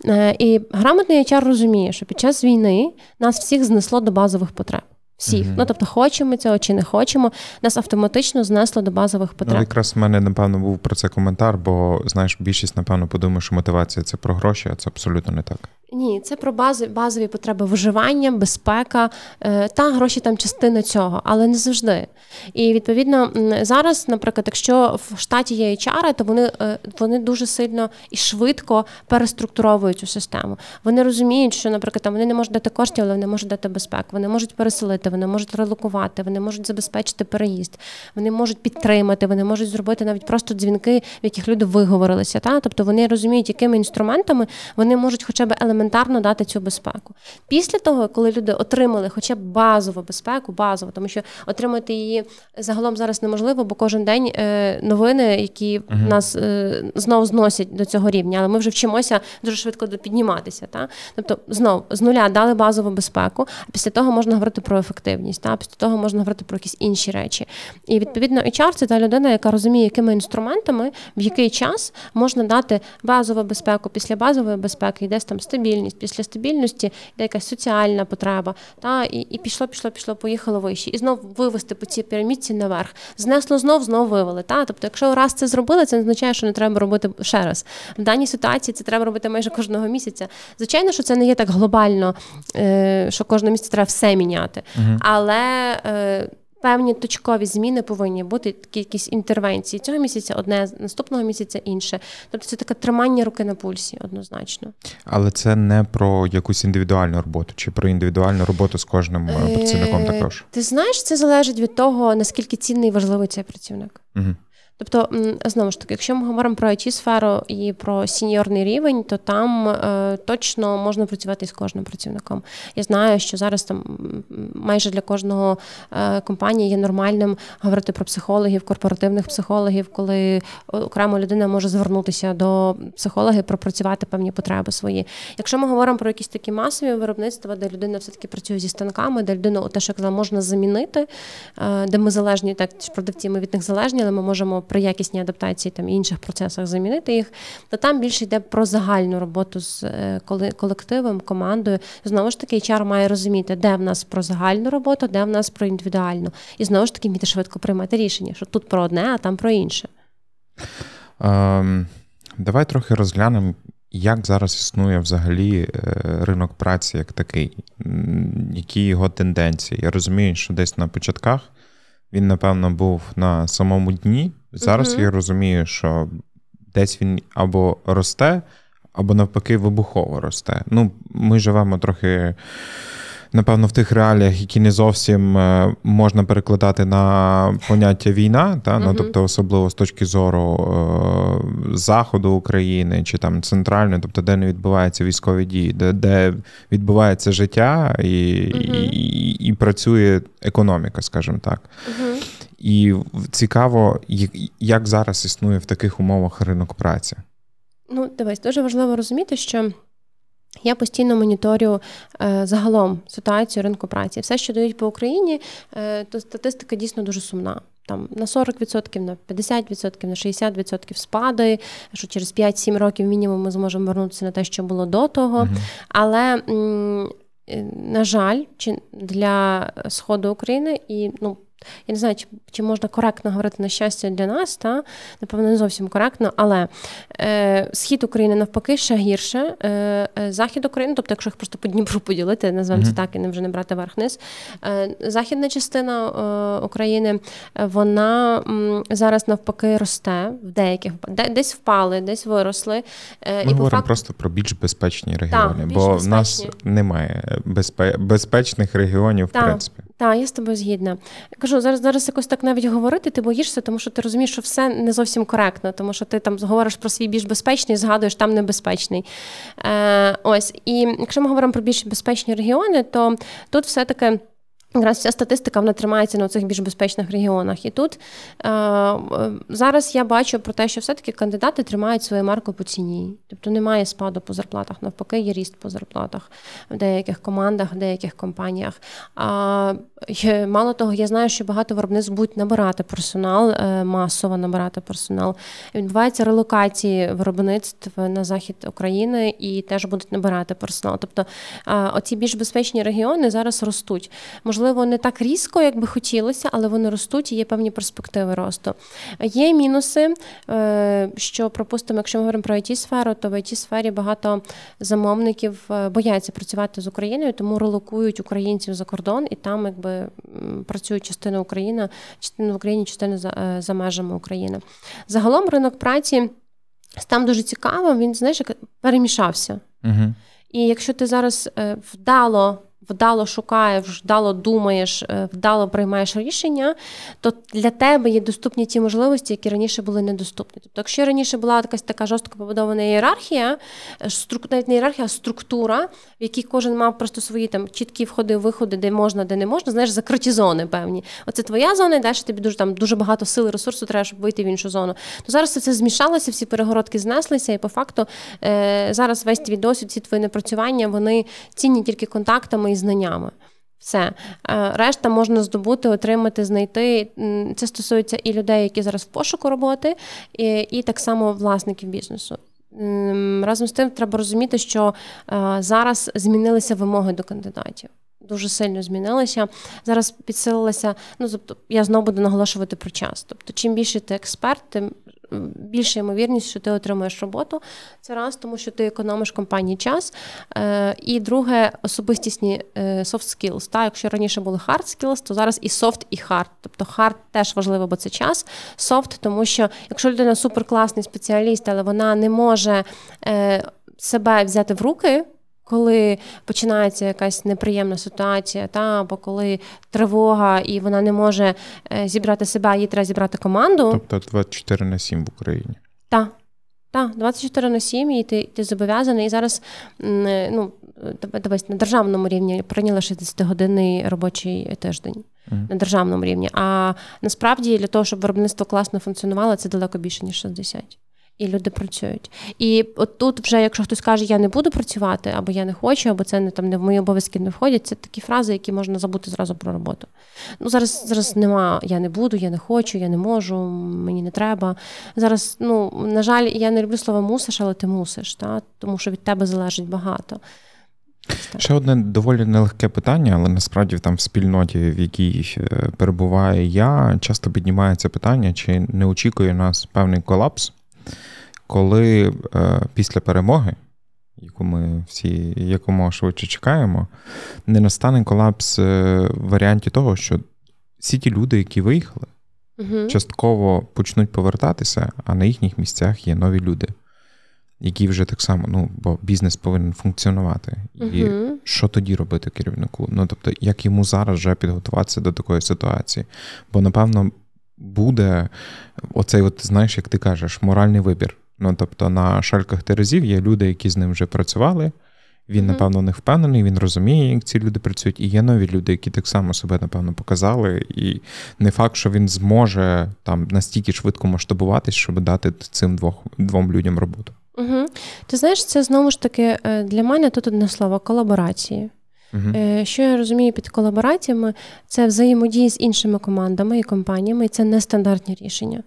Е, і грамотний HR розуміє, що під час війни нас всіх знесло до базових потреб. Всіх. Mm-hmm. Ну, тобто, хочемо цього чи не хочемо, нас автоматично знесло до базових потреб. Ну, Якраз в мене, напевно, був про це коментар, бо знаєш, більшість, напевно, подумає, що мотивація це про гроші, а це абсолютно не так. Ні, це про бази, базові потреби виживання, безпека е, та гроші там частина цього, але не завжди. І відповідно зараз, наприклад, якщо в штаті є HR, то вони е, вони дуже сильно і швидко переструктуровують цю систему. Вони розуміють, що, наприклад, там вони не можуть дати коштів, але вони можуть дати безпеку. Вони можуть переселити, вони можуть релокувати, вони можуть забезпечити переїзд, вони можуть підтримати, вони можуть зробити навіть просто дзвінки, в яких люди виговорилися. Та? Тобто вони розуміють, якими інструментами вони можуть хоча б елементарно елементарно дати цю безпеку. Після того, коли люди отримали хоча б базову безпеку, базову, тому що отримати її загалом зараз неможливо, бо кожен день е, новини, які uh нас е, знов зносять до цього рівня, але ми вже вчимося дуже швидко підніматися. Та? Тобто, знов з нуля дали базову безпеку, а після того можна говорити про ефективність, та? після того можна говорити про якісь інші речі. І відповідно HR – це та людина, яка розуміє, якими інструментами в який час можна дати базову безпеку, після базової безпеки йде там стабільність, стабільність. Після стабільності йде якась соціальна потреба. Та, І і пішло, пішло, пішло, поїхало вище. І знов вивести по цій пірамідці наверх. Знесло знов, знов вивели. Та? Тобто, якщо раз це зробили, це не означає, що не треба робити ще раз. В даній ситуації це треба робити майже кожного місяця. Звичайно, що це не є так глобально, е, що кожного місяця треба все міняти. Але. Е, Певні точкові зміни повинні бути такі якісь інтервенції. Цього місяця одне, наступного місяця інше. Тобто це таке тримання руки на пульсі, однозначно. Але це не про якусь індивідуальну роботу, чи про індивідуальну роботу з кожним е, працівником також. Ти знаєш, це залежить від того, наскільки цінний і важливий цей працівник. Угу. Тобто, знову ж таки, якщо ми говоримо про it сферу і про сіньорний рівень, то там е, точно можна працювати з кожним працівником. Я знаю, що зараз там майже для кожного е, компанії є нормальним говорити про психологів, корпоративних психологів, коли окрема людина може звернутися до психологів, пропрацювати певні потреби свої. Якщо ми говоримо про якісь такі масові виробництва, де людина все таки працює зі станками, де людину те, що казала, можна замінити, е, де ми залежні, так продавці ми від них залежні, але ми можемо при якісній адаптації там інших процесах замінити їх, то там більше йде про загальну роботу з е, колективом, командою. Знову ж таки, HR має розуміти, де в нас про загальну роботу, де в нас про індивідуальну. І знову ж таки, вміти швидко приймати рішення, що тут про одне, а там про інше. Um, давай трохи розглянемо. Як зараз існує взагалі е, ринок праці як такий? Які його тенденції? Я розумію, що десь на початках він, напевно, був на самому дні. Зараз угу. я розумію, що десь він або росте, або навпаки, вибухово росте. Ну, ми живемо трохи напевно, в тих реаліях, які не зовсім е, можна перекладати на поняття війна, та ну, тобто, особливо з точки зору е, заходу України чи там центральної, тобто де не відбуваються військові дії, де де відбувається життя і, і, і, і працює економіка, скажімо так. І цікаво, як зараз існує в таких умовах ринок праці. Ну, дивись, дуже важливо розуміти, що я постійно моніторю е, загалом ситуацію ринку праці. Все, що дають по Україні, е, то статистика дійсно дуже сумна. Там на 40%, на 50%, на 60% спади, що через 5-7 років мінімум ми зможемо вернутися на те, що було до того. mm Але, м- е, на жаль, чи для сходу України і ну, я не знаю, чи чи можна коректно говорити на щастя для нас, та напевно, не зовсім коректно, але е, схід України навпаки ще гірше. Е, е, Захід України, тобто, якщо їх просто по Дніпру поділити, назвемо це mm-hmm. так і не вже не брати верх-низ. Е, Західна частина е, України, вона м, зараз навпаки росте в деяких де, десь впали, десь виросли. Е, Ми і говоримо факту... просто про більш безпечні регіони, так, бо безпечні. в нас немає безпе... безпечних регіонів, так, в принципі. Так, я з тобою згідна. Кажу, зараз зараз якось так навіть говорити, ти боїшся, тому що ти розумієш, що все не зовсім коректно, тому що ти там говориш про свій більш безпечний, згадуєш там небезпечний. Е, Ось, і якщо ми говоримо про більш безпечні регіони, то тут все-таки. Якраз ця статистика вона тримається на цих більш безпечних регіонах. І тут е, зараз я бачу про те, що все-таки кандидати тримають свою марку по ціні. Тобто немає спаду по зарплатах, навпаки, є ріст по зарплатах в деяких командах, в деяких компаніях. А мало того, я знаю, що багато виробництв будуть набирати персонал, е, масово набирати персонал. Відбуваються релокації виробництв на захід України і теж будуть набирати персонал. Тобто е, оці більш безпечні регіони зараз ростуть можливо, не так різко, як би хотілося, але вони ростуть і є певні перспективи росту. Є мінуси, е, що, пропустимо, якщо ми говоримо про it сферу то в it сфері багато замовників е, бояться працювати з Україною, тому релокують українців за кордон і там якби працюють частина України, частина в Україні, частина за, е, за межами України. Загалом ринок праці там дуже цікаво, він знаєш, перемішався. Угу. І якщо ти зараз вдало вдало шукаєш, вдало думаєш, е, вдало приймаєш рішення, то для тебе є доступні ті можливості, які раніше були недоступні. Тобто, якщо раніше була якась така жорстко побудована ієрархія, е, навіть не ієрархія, а структура, в якій кожен мав просто свої там чіткі входи, виходи, де можна, де не можна, знаєш, закриті зони певні. Оце твоя зона, і далі тобі дуже там дуже багато сил і ресурсу треба, щоб вийти в іншу зону. То зараз це змішалося, всі перегородки знеслися, і по факту е, зараз весь твій досвід, ці твої напрацювання, вони цінні тільки контактами знаннями. Все. Е, решта можна здобути, отримати, знайти. Це стосується і людей, які зараз в пошуку роботи, і, і так само власників бізнесу. Разом з тим, треба розуміти, що е, зараз змінилися вимоги до кандидатів. Дуже сильно змінилися. Зараз підсилилася. Ну тобто, я знову буду наголошувати про час. Тобто, чим більше ти експерт, тим більша ймовірність, що ти отримаєш роботу. Це раз, тому що ти економиш компанії час. Е, і друге, особистісні е, soft skills. Та, Якщо раніше були hard skills, то зараз і soft, і hard. Тобто hard теж важливо, бо це час. Soft, тому що якщо людина суперкласний спеціаліст, але вона не може е, себе взяти в руки коли починається якась неприємна ситуація, та або коли тривога і вона не може е, зібрати себе, їй треба зібрати команду. Тобто 24 на 7 в Україні. Так. Так, 24 на 7, і ти ти зобов'язаний. І зараз ну, дивись, на державному рівні прийняли 60-годинний робочий тиждень mm. на державному рівні. А насправді для того, щоб виробництво класно функціонувало, це далеко більше, ніж 60 і люди працюють. І от тут, вже, якщо хтось каже, я не буду працювати, або я не хочу, або це не там не в мої обов'язки не входять, це такі фрази, які можна забути зразу про роботу. Ну зараз зараз нема, я не буду, я не хочу, я не можу, мені не треба. Зараз, ну на жаль, я не люблю слово мусиш, але ти мусиш, та? тому що від тебе залежить багато. Ще одне доволі нелегке питання, але насправді там в спільноті, в якій е, перебуваю я, часто піднімається питання, чи не очікує нас певний колапс коли е, після перемоги, яку ми всі якомога швидше чекаємо, не настане колапс е, в варіанті того, що всі ті люди, які виїхали, угу. частково почнуть повертатися, а на їхніх місцях є нові люди. Які вже так само, ну, бо бізнес повинен функціонувати. І uh-huh. що тоді робити керівнику? Ну, тобто, як йому зараз вже підготуватися до такої ситуації? Бо, напевно, буде оцей, от, знаєш, як ти кажеш, моральний вибір. Ну тобто на шальках терезів є люди, які з ним вже працювали. Він, mm-hmm. напевно, не впевнений, він розуміє, як ці люди працюють. І є нові люди, які так само себе, напевно, показали. І не факт, що він зможе там настільки швидко масштабуватись, щоб дати цим двох, двом людям роботу. Угу. Ти знаєш, це знову ж таки е, для мене тут одне слово колаборації. Uh-huh. Що я розумію під колабораціями, це взаємодії з іншими командами і компаніями, і це нестандартні рішення.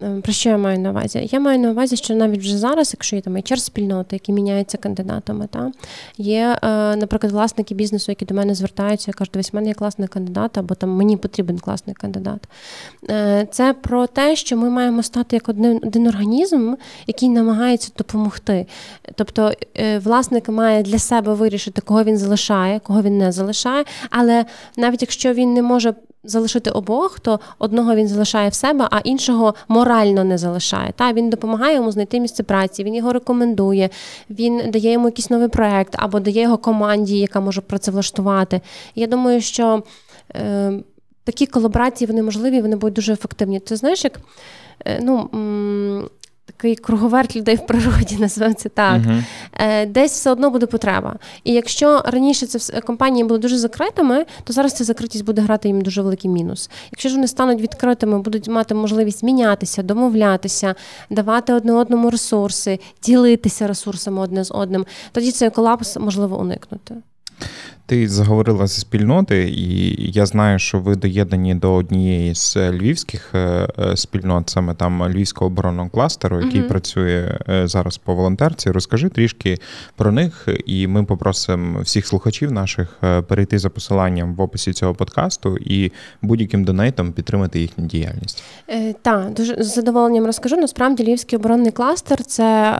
Ем, про що я маю на увазі? Я маю на увазі, що навіть вже зараз, якщо є там hr спільноти, які міняються кандидатами, та є, е, наприклад, власники бізнесу, які до мене звертаються, кажуть, дивись, в мене є класний кандидат, або там мені потрібен класний кандидат. Е, це про те, що ми маємо стати як один, один організм, який намагається допомогти. Тобто е, власник має для себе вирішити, кого він залишає, кого він не залишає, але навіть якщо він не може залишити обох, то одного він залишає в себе, а іншого морально не залишає. Та Він допомагає йому знайти місце праці, він його рекомендує, він дає йому якийсь новий проект або дає його команді, яка може працевлаштувати. Я думаю, що е, такі колаборації вони можливі, вони будуть дуже ефективні. Ти знаєш, як. Е, ну, такий круговерт людей в природі, називаємо це так. Uh-huh. Десь все одно буде потреба. І якщо раніше це компанії були дуже закритими, то зараз ця закритість буде грати їм дуже великий мінус. Якщо ж вони стануть відкритими, будуть мати можливість мінятися, домовлятися, давати одне одному ресурси, ділитися ресурсами одне з одним, тоді цей колапс можливо уникнути. Ти заговорила зі спільноти, і я знаю, що ви доєднані до однієї з львівських е, е, спільнот, саме там Львівського оборонного кластеру, який uh працює е, зараз по волонтерці. Розкажи трішки про них, і ми попросимо всіх слухачів наших перейти за посиланням в описі цього подкасту і будь-яким донейтом підтримати їхню діяльність. Так, дуже з задоволенням розкажу. Насправді Львівський оборонний кластер це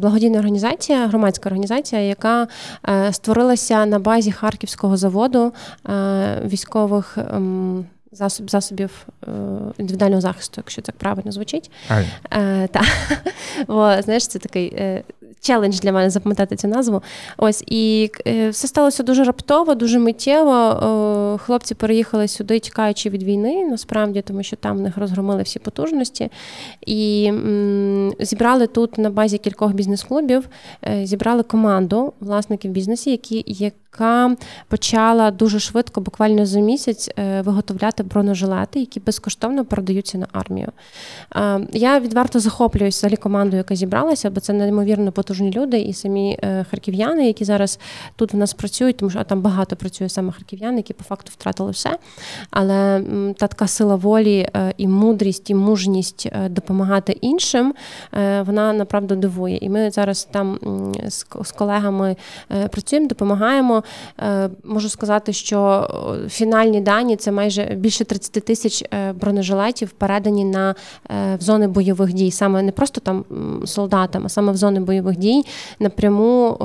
благодійна організація, громадська організація, яка е, створилася на базі харківського заводу е, військових. Ем, засоб, засобів е, індивідуального захисту, якщо так правильно звучить. Е, та. Бо, знаєш, це такий е, челендж для мене запам'ятати цю назву. Ось і е, все сталося дуже раптово, дуже миттєво. Хлопці переїхали сюди, чекаючи від війни, насправді, тому що там в них розгромили всі потужності. І м, зібрали тут на базі кількох бізнес-клубів, е, зібрали команду власників бізнесу, які яка почала дуже швидко, буквально за місяць, е, виготовляти бронежилети, які безкоштовно продаються на армію. Я відверто захоплююсь взагалі командою, яка зібралася, бо це неймовірно потужні люди, і самі е, харків'яни, які зараз тут в нас працюють, тому що там багато працює саме харків'яни, які по факту втратили все. Але та така сила волі і мудрість, і мужність допомагати іншим, вона направду дивує. І ми зараз там з колегами працюємо, допомагаємо. Е, можу сказати, що фінальні дані це майже більше 30 тисяч е, бронежилетів передані на е, в зони бойових дій, саме не просто там солдатам, а саме в зони бойових дій напряму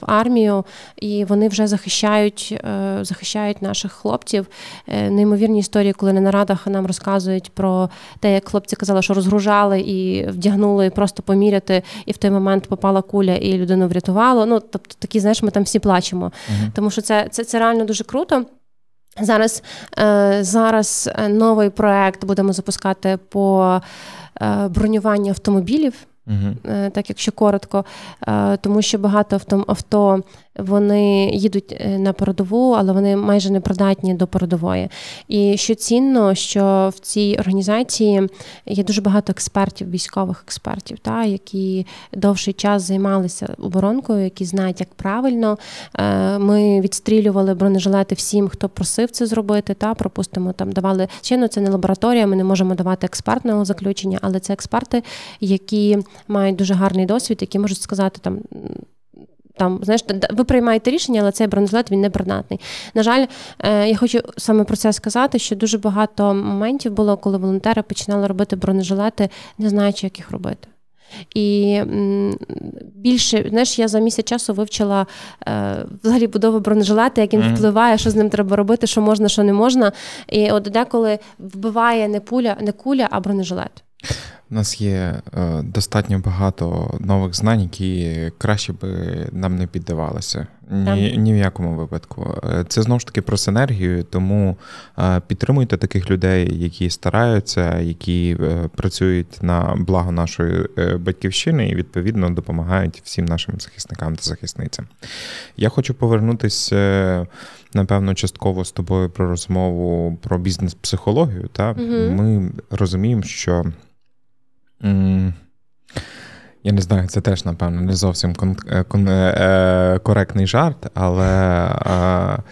в армію, і вони вже захищають захищають наших хлопців. Неймовірні історії, коли на нарадах нам розказують про те, як хлопці казали, що розгружали і вдягнули просто поміряти, і в той момент попала куля, і людину врятувало. Ну тобто, такі, знаєш, ми там всі плачемо, uh тому що це, це, це реально дуже круто. Зараз е, зараз е, новий проект будемо запускати по е, бронюванню автомобілів. Uh-huh. Так, якщо коротко, тому що багато авто вони їдуть е, на передову, але вони майже не придатні до передової. І що цінно, що в цій організації є дуже багато експертів, військових експертів, та які довший час займалися оборонкою, які знають, як правильно. Е, ми відстрілювали бронежилети всім, хто просив це зробити. Та пропустимо там, давали Звичайно, це не лабораторія. Ми не можемо давати експертного заключення, але це експерти, які мають дуже гарний досвід, які можуть сказати там там, знаєш, ви приймаєте рішення, але цей бронежилет він не придатний. На жаль, е, я хочу саме про це сказати, що дуже багато моментів було, коли волонтери починали робити бронежилети, не знаючи, як їх робити. І більше, знаєш, я за місяць часу вивчила е, взагалі будову бронежилета, як він mm-hmm. впливає, що з ним треба робити, що можна, що не можна. І от деколи вбиває не пуля, не куля, а бронежилет. У нас є е, достатньо багато нових знань, які краще би нам не піддавалися. Ні, ні в якому випадку. Е, це знову ж таки про синергію, тому е, підтримуйте таких людей, які стараються, які працюють на благо нашої батьківщини і відповідно допомагають всім нашим захисникам та захисницям. Я хочу повернутися. Напевно, частково з тобою про розмову про бізнес-психологію. Та? Угу. Ми розуміємо, що я не знаю, це теж, напевно, не зовсім кон- е, кон- е, коректний жарт, але е,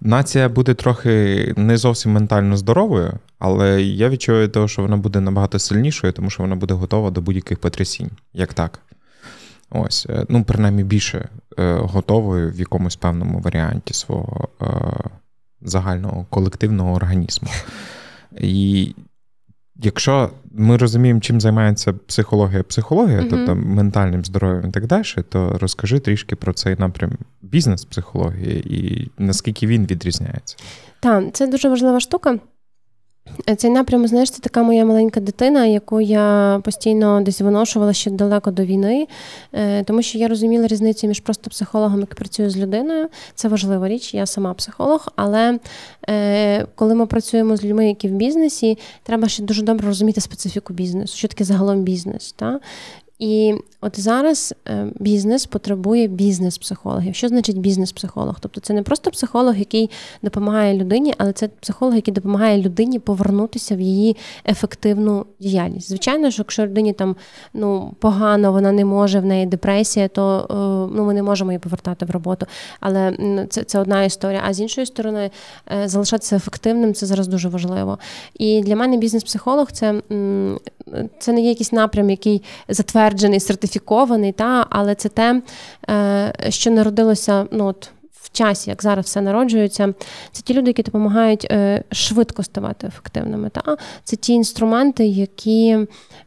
нація буде трохи не зовсім ментально здоровою, але я відчуваю того, що вона буде набагато сильнішою, тому що вона буде готова до будь-яких потрясінь. Як так? Ось, ну, принаймні більше готовою в якомусь певному варіанті свого загального колективного організму. І якщо ми розуміємо, чим займається психологія, психологія, uh тобто ментальним здоров'ям і так далі, то розкажи трішки про цей напрям бізнес-психології і наскільки він відрізняється. Так, це дуже важлива штука. Цей напрям, знаєш, це така моя маленька дитина, яку я постійно десь виношувала ще далеко до війни, е, тому що я розуміла різницю між просто психологом, який працює з людиною. Це важлива річ, я сама психолог. Але е, коли ми працюємо з людьми, які в бізнесі, треба ще дуже добре розуміти специфіку бізнесу, що таке загалом бізнес. Та? І от зараз е, бізнес потребує бізнес-психологів. Що значить бізнес-психолог? Тобто це не просто психолог, який допомагає людині, але це психолог, який допомагає людині повернутися в її ефективну діяльність. Звичайно, що якщо людині там ну погано, вона не може, в неї депресія, то е, ну ми не можемо її повертати в роботу. Але це це одна історія. А з іншої сторони, е, залишатися ефективним це зараз дуже важливо. І для мене бізнес-психолог це, це не є якийсь напрям, який затверджений підтверджений, сертифікований, та, але це те, е, що народилося ну, от, в часі, як зараз все народжується. Це ті люди, які допомагають е, швидко ставати ефективними. Та? Це ті інструменти, які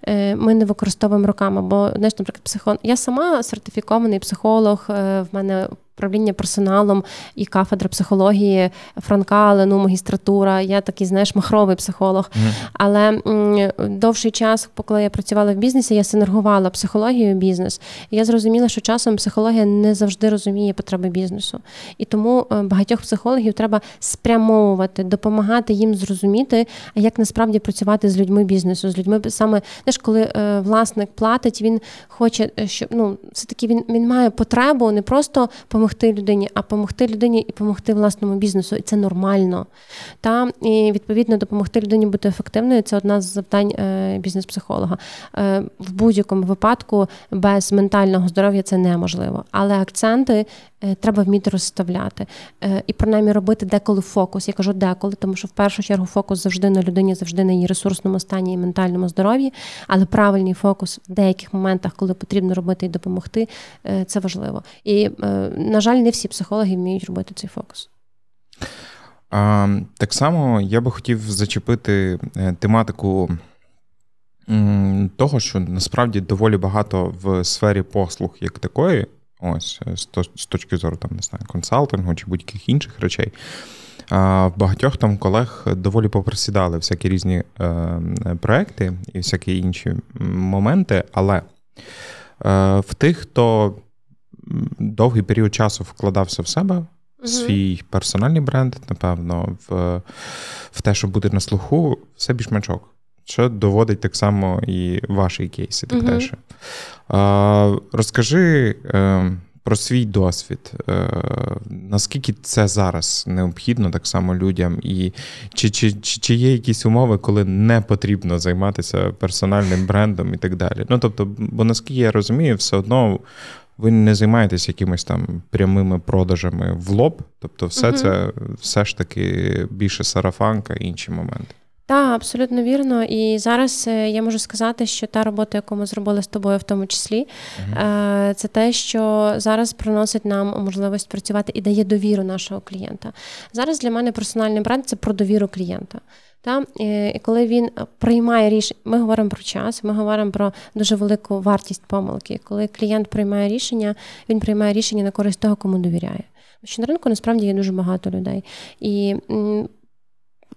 е, ми не використовуємо роками. Бо, знаєш, наприклад, психо... я сама сертифікований психолог, в мене управління персоналом і кафедра психології Франка, але ну, магістратура. Я такий, знаєш, махровий психолог. Mm. Але м, довший час, коли я працювала в бізнесі, я синергувала психологію і бізнес. І я зрозуміла, що часом психологія не завжди розуміє потреби бізнесу. І тому е, багатьох психологів треба спрямовувати, допомагати їм зрозуміти, як насправді працювати з людьми бізнесу, з людьми саме знаєш, коли е, власник платить, він хоче, е, щоб ну все таки він, він має потребу не просто помогти допомогти людині, а допомогти людині і допомогти власному бізнесу. І це нормально. Та І відповідно допомогти людині бути ефективною це одна з завдань е, бізнес-психолога. Е, в будь-якому випадку без ментального здоров'я це неможливо. Але акценти е, треба вміти розставляти. І принаймні робити деколи фокус. Я кажу деколи, тому що в першу чергу фокус завжди на людині, завжди на її ресурсному стані і ментальному здоров'ї, але правильний фокус в деяких моментах, коли потрібно робити і допомогти, це важливо. І на жаль, не всі психологи вміють робити цей фокус. А, Так само я би хотів зачепити е, тематику того, що насправді доволі багато в сфері послуг як такої, ось з точки зору там не знаю, консалтингу чи будь-яких інших речей. В багатьох там колег доволі попросідали всякі різні е, проекти і всякі інші моменти, але е, в тих, хто довгий період часу вкладався в себе, в свій персональний бренд, напевно, в в те, що буде на слуху, все більш меншок. Що доводить так само і ваші кейси, так далі. Розкажи. Е, про свій досвід. Е, наскільки це зараз необхідно так само людям, і чи, чи, чи, чи є якісь умови, коли не потрібно займатися персональним брендом і так далі? Ну тобто, бо наскільки я розумію, все одно. Ви не займаєтесь якимись там прямими продажами в лоб, тобто, все угу. це все ж таки більше сарафанка і інші моменти. Так, абсолютно вірно. І зараз е, я можу сказати, що та робота, яку ми зробили з тобою, в тому числі, uh-huh. це те, що зараз приносить нам можливість працювати і дає довіру нашого клієнта. Зараз для мене персональний бренд це про довіру клієнта. Та і коли він приймає рішення, ми говоримо про час, ми говоримо про дуже велику вартість помилки. Коли клієнт приймає рішення, він приймає рішення на користь того, кому довіряє. Що на ринку насправді є дуже багато людей. І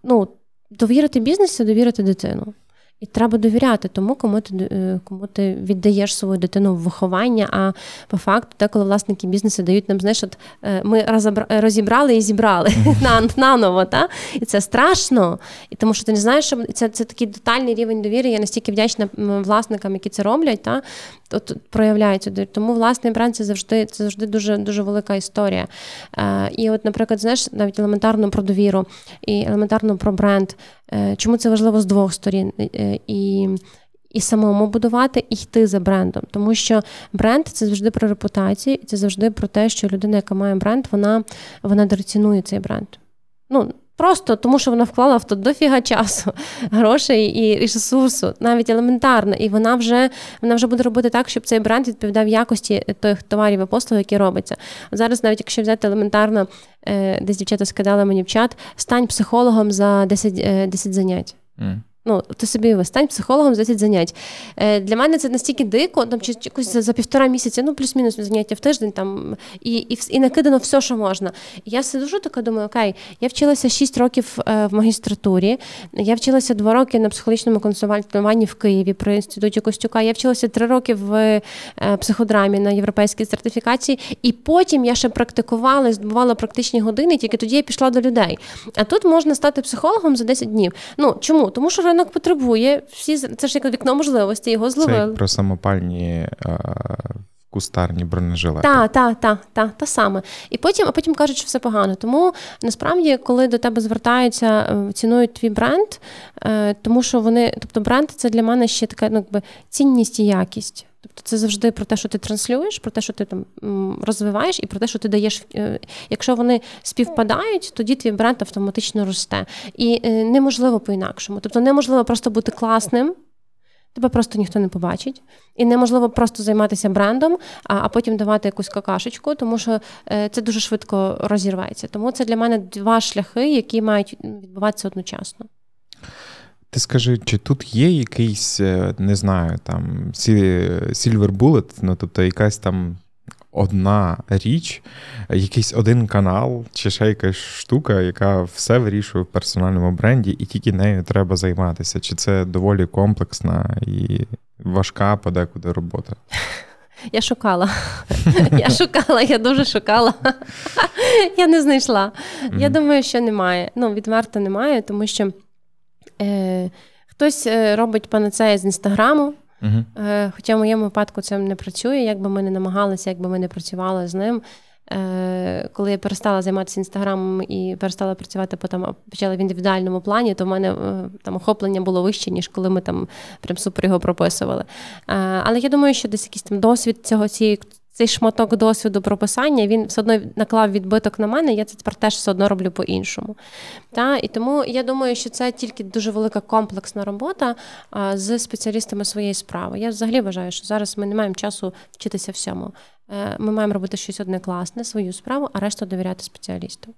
ну, довірити бізнес це довірити дитину. І треба довіряти тому, кому ти е, кому ти віддаєш свою дитину в виховання. А по факту, деколи власники бізнесу дають нам, знаєш, от е, ми розібрали і зібрали наново. Та? І це страшно. І тому що ти не знаєш, що це це такий детальний рівень довіри. Я настільки вдячна власникам, які це роблять. Та? От проявляється. Тому власний бренд це завжди це завжди дуже дуже велика історія. Е, І, от, наприклад, знаєш, навіть елементарно про довіру і елементарно про бренд. Е, Чому це важливо з двох сторін? Е, і і самому будувати, і йти за брендом. Тому що бренд це завжди про репутацію, і це завжди про те, що людина, яка має бренд, вона вона цінує цей бренд. Ну, Просто тому, що вона вклала в то дофіга часу, грошей і ресурсу, навіть елементарно, і вона вже вона вже буде робити так, щоб цей бренд відповідав якості тих товарів і послуг, які робиться. Зараз, навіть якщо взяти елементарно, е, десь дівчата скидали мені в чат, стань психологом за 10 10 е, занять. Ну, ти собі стань психологом за 10 занять. Е, Для мене це настільки дико, там чи якось за, за півтора місяця, ну плюс-мінус заняття в тиждень, там і і, і накидано все, що можна. Я сиджу така, думаю, окей, я вчилася 6 років е, в магістратурі, я вчилася 2 роки на психологічному консультуванні в Києві при інституті Костюка. Я вчилася 3 роки в е, психодрамі на європейській сертифікації, і потім я ще практикувала, здобувала практичні години, тільки тоді я пішла до людей. А тут можна стати психологом за 10 днів. Ну чому? Тому що ринок потребує. Всі це ж як вікно можливості, його зловили. Це про самопальні а, кустарні бронежилети. Так, так, так, та, та саме. І потім, а потім кажуть, що все погано. Тому насправді, коли до тебе звертаються, е, цінують твій бренд, е, тому що вони, тобто, бренд це для мене ще така ну, якби цінність і якість. Тобто це завжди про те, що ти транслюєш, про те, що ти там розвиваєш, і про те, що ти даєш. Е, якщо вони співпадають, тоді твій бренд автоматично росте. І е, неможливо по-інакшому. Тобто неможливо просто бути класним. Тебе просто ніхто не побачить, і неможливо просто займатися брендом, а а потім давати якусь какашечку, тому що е, це дуже швидко розірветься. Тому це для мене два шляхи, які мають відбуватися одночасно. Ти скажи, чи тут є якийсь, е, не знаю, там silver bullet, ну тобто якась там одна річ, якийсь один канал, чи ще якась штука, яка все вирішує в персональному бренді, і тільки нею треба займатися? Чи це доволі комплексна і важка подекуди робота? Я шукала. Я шукала, я дуже шукала. Я не знайшла. Я думаю, що немає. Ну, відверто немає, тому що. Е, Хтось е, робить панацея з інстаграму, uh-huh. хоча в моєму випадку це не працює, як би ми не намагалися, як би ми не працювали з ним. Е, Коли я перестала займатися інстаграмом і перестала працювати потім, почала в індивідуальному плані, то в мене там охоплення було вище, ніж коли ми там прям супер його прописували. Але я думаю, що десь якийсь там досвід цього цієї цей шматок досвіду прописання він все одно наклав відбиток на мене. Я це тепер теж все одно роблю по-іншому. Та? І тому я думаю, що це тільки дуже велика комплексна робота з спеціалістами своєї справи. Я взагалі вважаю, що зараз ми не маємо часу вчитися всьому. Е, ми маємо робити щось одне класне, свою справу, а решту довіряти спеціалістам.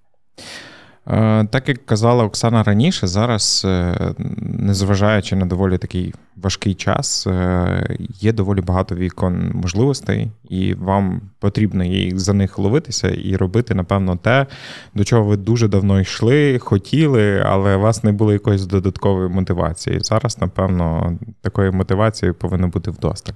Е, так як казала Оксана раніше, зараз, е, незважаючи на доволі такий важкий час, е, є доволі багато вікон можливостей, і вам потрібно за них ловитися і робити, напевно, те, до чого ви дуже давно йшли, хотіли, але у вас не було якоїсь додаткової мотивації. Зараз, напевно, такої мотивації повинно бути вдосталь.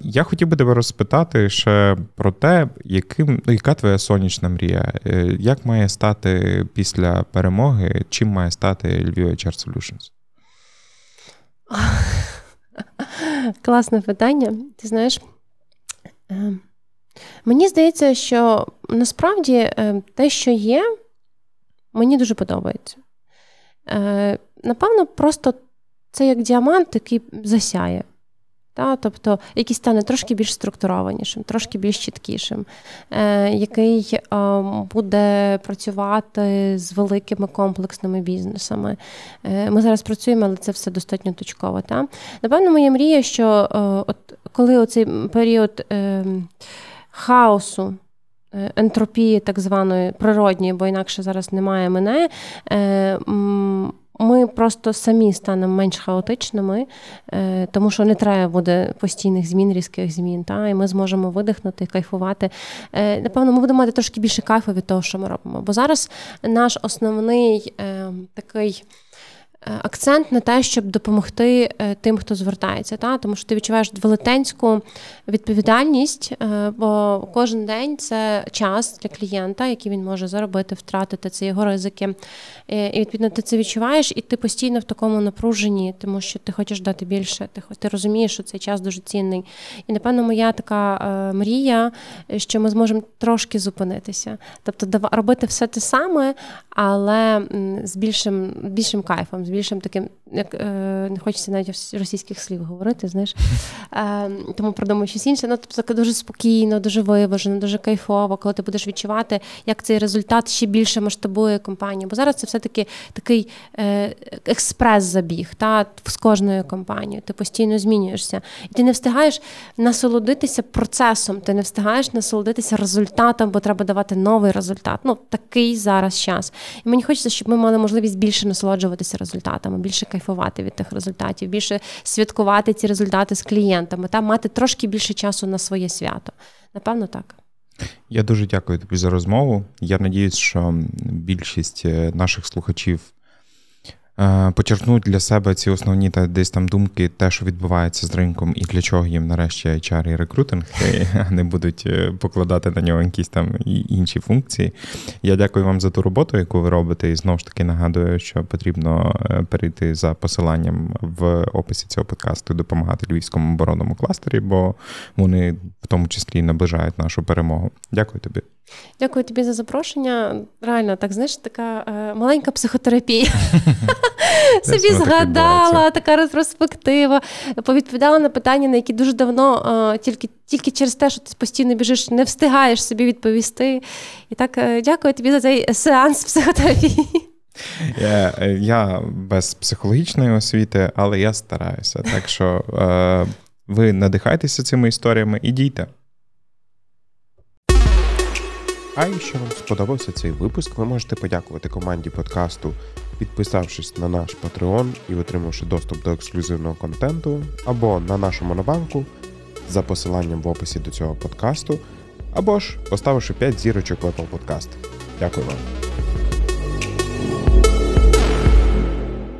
Я хотів би тебе розпитати ще про те, яким, ну, яка твоя сонячна мрія? Е, як має стати після перемоги? Чим має стати Lviv HR Solutions? Класне питання. Ти знаєш, е, мені здається, що насправді е, те, що є, мені дуже подобається. Напевно, просто це як діамант, який засяє. Та, Тобто, який стане трошки більш структурованішим, трошки більш чіткішим, е, який е, буде працювати з великими комплексними бізнесами. Е, Ми зараз працюємо, але це все достатньо точково. Та? Напевно, моя мрія, що е, от коли оцей період е, хаосу. Е, ентропії так званої природньої, бо інакше зараз немає мене. Ми просто самі станемо менш хаотичними, е, тому що не треба буде постійних змін, різких змін. Та? І ми зможемо видихнути, кайфувати. Е, напевно, ми будемо мати трошки більше кайфу від того, що ми робимо. Бо зараз наш основний е, такий. Е, акцент на те, щоб допомогти е, тим, хто звертається, та тому що ти відчуваєш велетенську відповідальність, е, бо кожен день це час для клієнта, який він може заробити, втратити це його ризики. І відповідно ти це відчуваєш, і ти постійно в такому напруженні, тому що ти хочеш дати більше. Ти ти розумієш, що цей час дуже цінний. І напевно, моя така мрія, що ми зможемо трошки зупинитися, тобто робити все те саме, але з більшим більшим кайфом більшим таким, як е, не хочеться навіть російських слів говорити, знаєш. Е, тому продумаю щось інше. Ну, тобто дуже спокійно, дуже виважено, дуже кайфово, коли ти будеш відчувати, як цей результат ще більше масштабує компанію. Бо зараз це все-таки такий е, експрес-забіг та, з кожною компанією. Ти постійно змінюєшся. І ти не встигаєш насолодитися процесом, ти не встигаєш насолодитися результатом, бо треба давати новий результат. Ну, такий зараз час. І мені хочеться, щоб ми мали можливість більше насолоджуватися результатами, більше кайфувати від тих результатів, більше святкувати ці результати з клієнтами та мати трошки більше часу на своє свято. Напевно, так. Я дуже дякую тобі за розмову. Я надіюсь, що більшість е, наших слухачів почерпнуть для себе ці основні та десь там думки, те, що відбувається з ринком, і для чого їм нарешті HR і рекрутинг, а не будуть е, покладати на нього якісь там інші функції. Я дякую вам за ту роботу, яку ви робите, і знову ж таки нагадую, що потрібно е, перейти за посиланням в описі цього подкасту допомагати львівському оборонному кластері, бо вони в тому числі наближають нашу перемогу. Дякую тобі. Дякую тобі за запрошення. Реально, так знаєш, така е, маленька психотерапія. Собі згадала, така ретроспектива, повідповідала на питання, на які дуже давно, е, тільки тільки через те, що ти постійно біжиш, не встигаєш собі відповісти. І так, е, дякую тобі за цей сеанс психотерапії. Я я без психологічної освіти, але я стараюся. Так що е, ви надихайтеся цими історіями і дійте. А якщо вам сподобався цей випуск, ви можете подякувати команді подкасту, підписавшись на наш Patreon і отримавши доступ до ексклюзивного контенту, або на нашу монобанку за посиланням в описі до цього подкасту, або ж поставивши 5 зірочок в Apple Podcast. Дякую вам.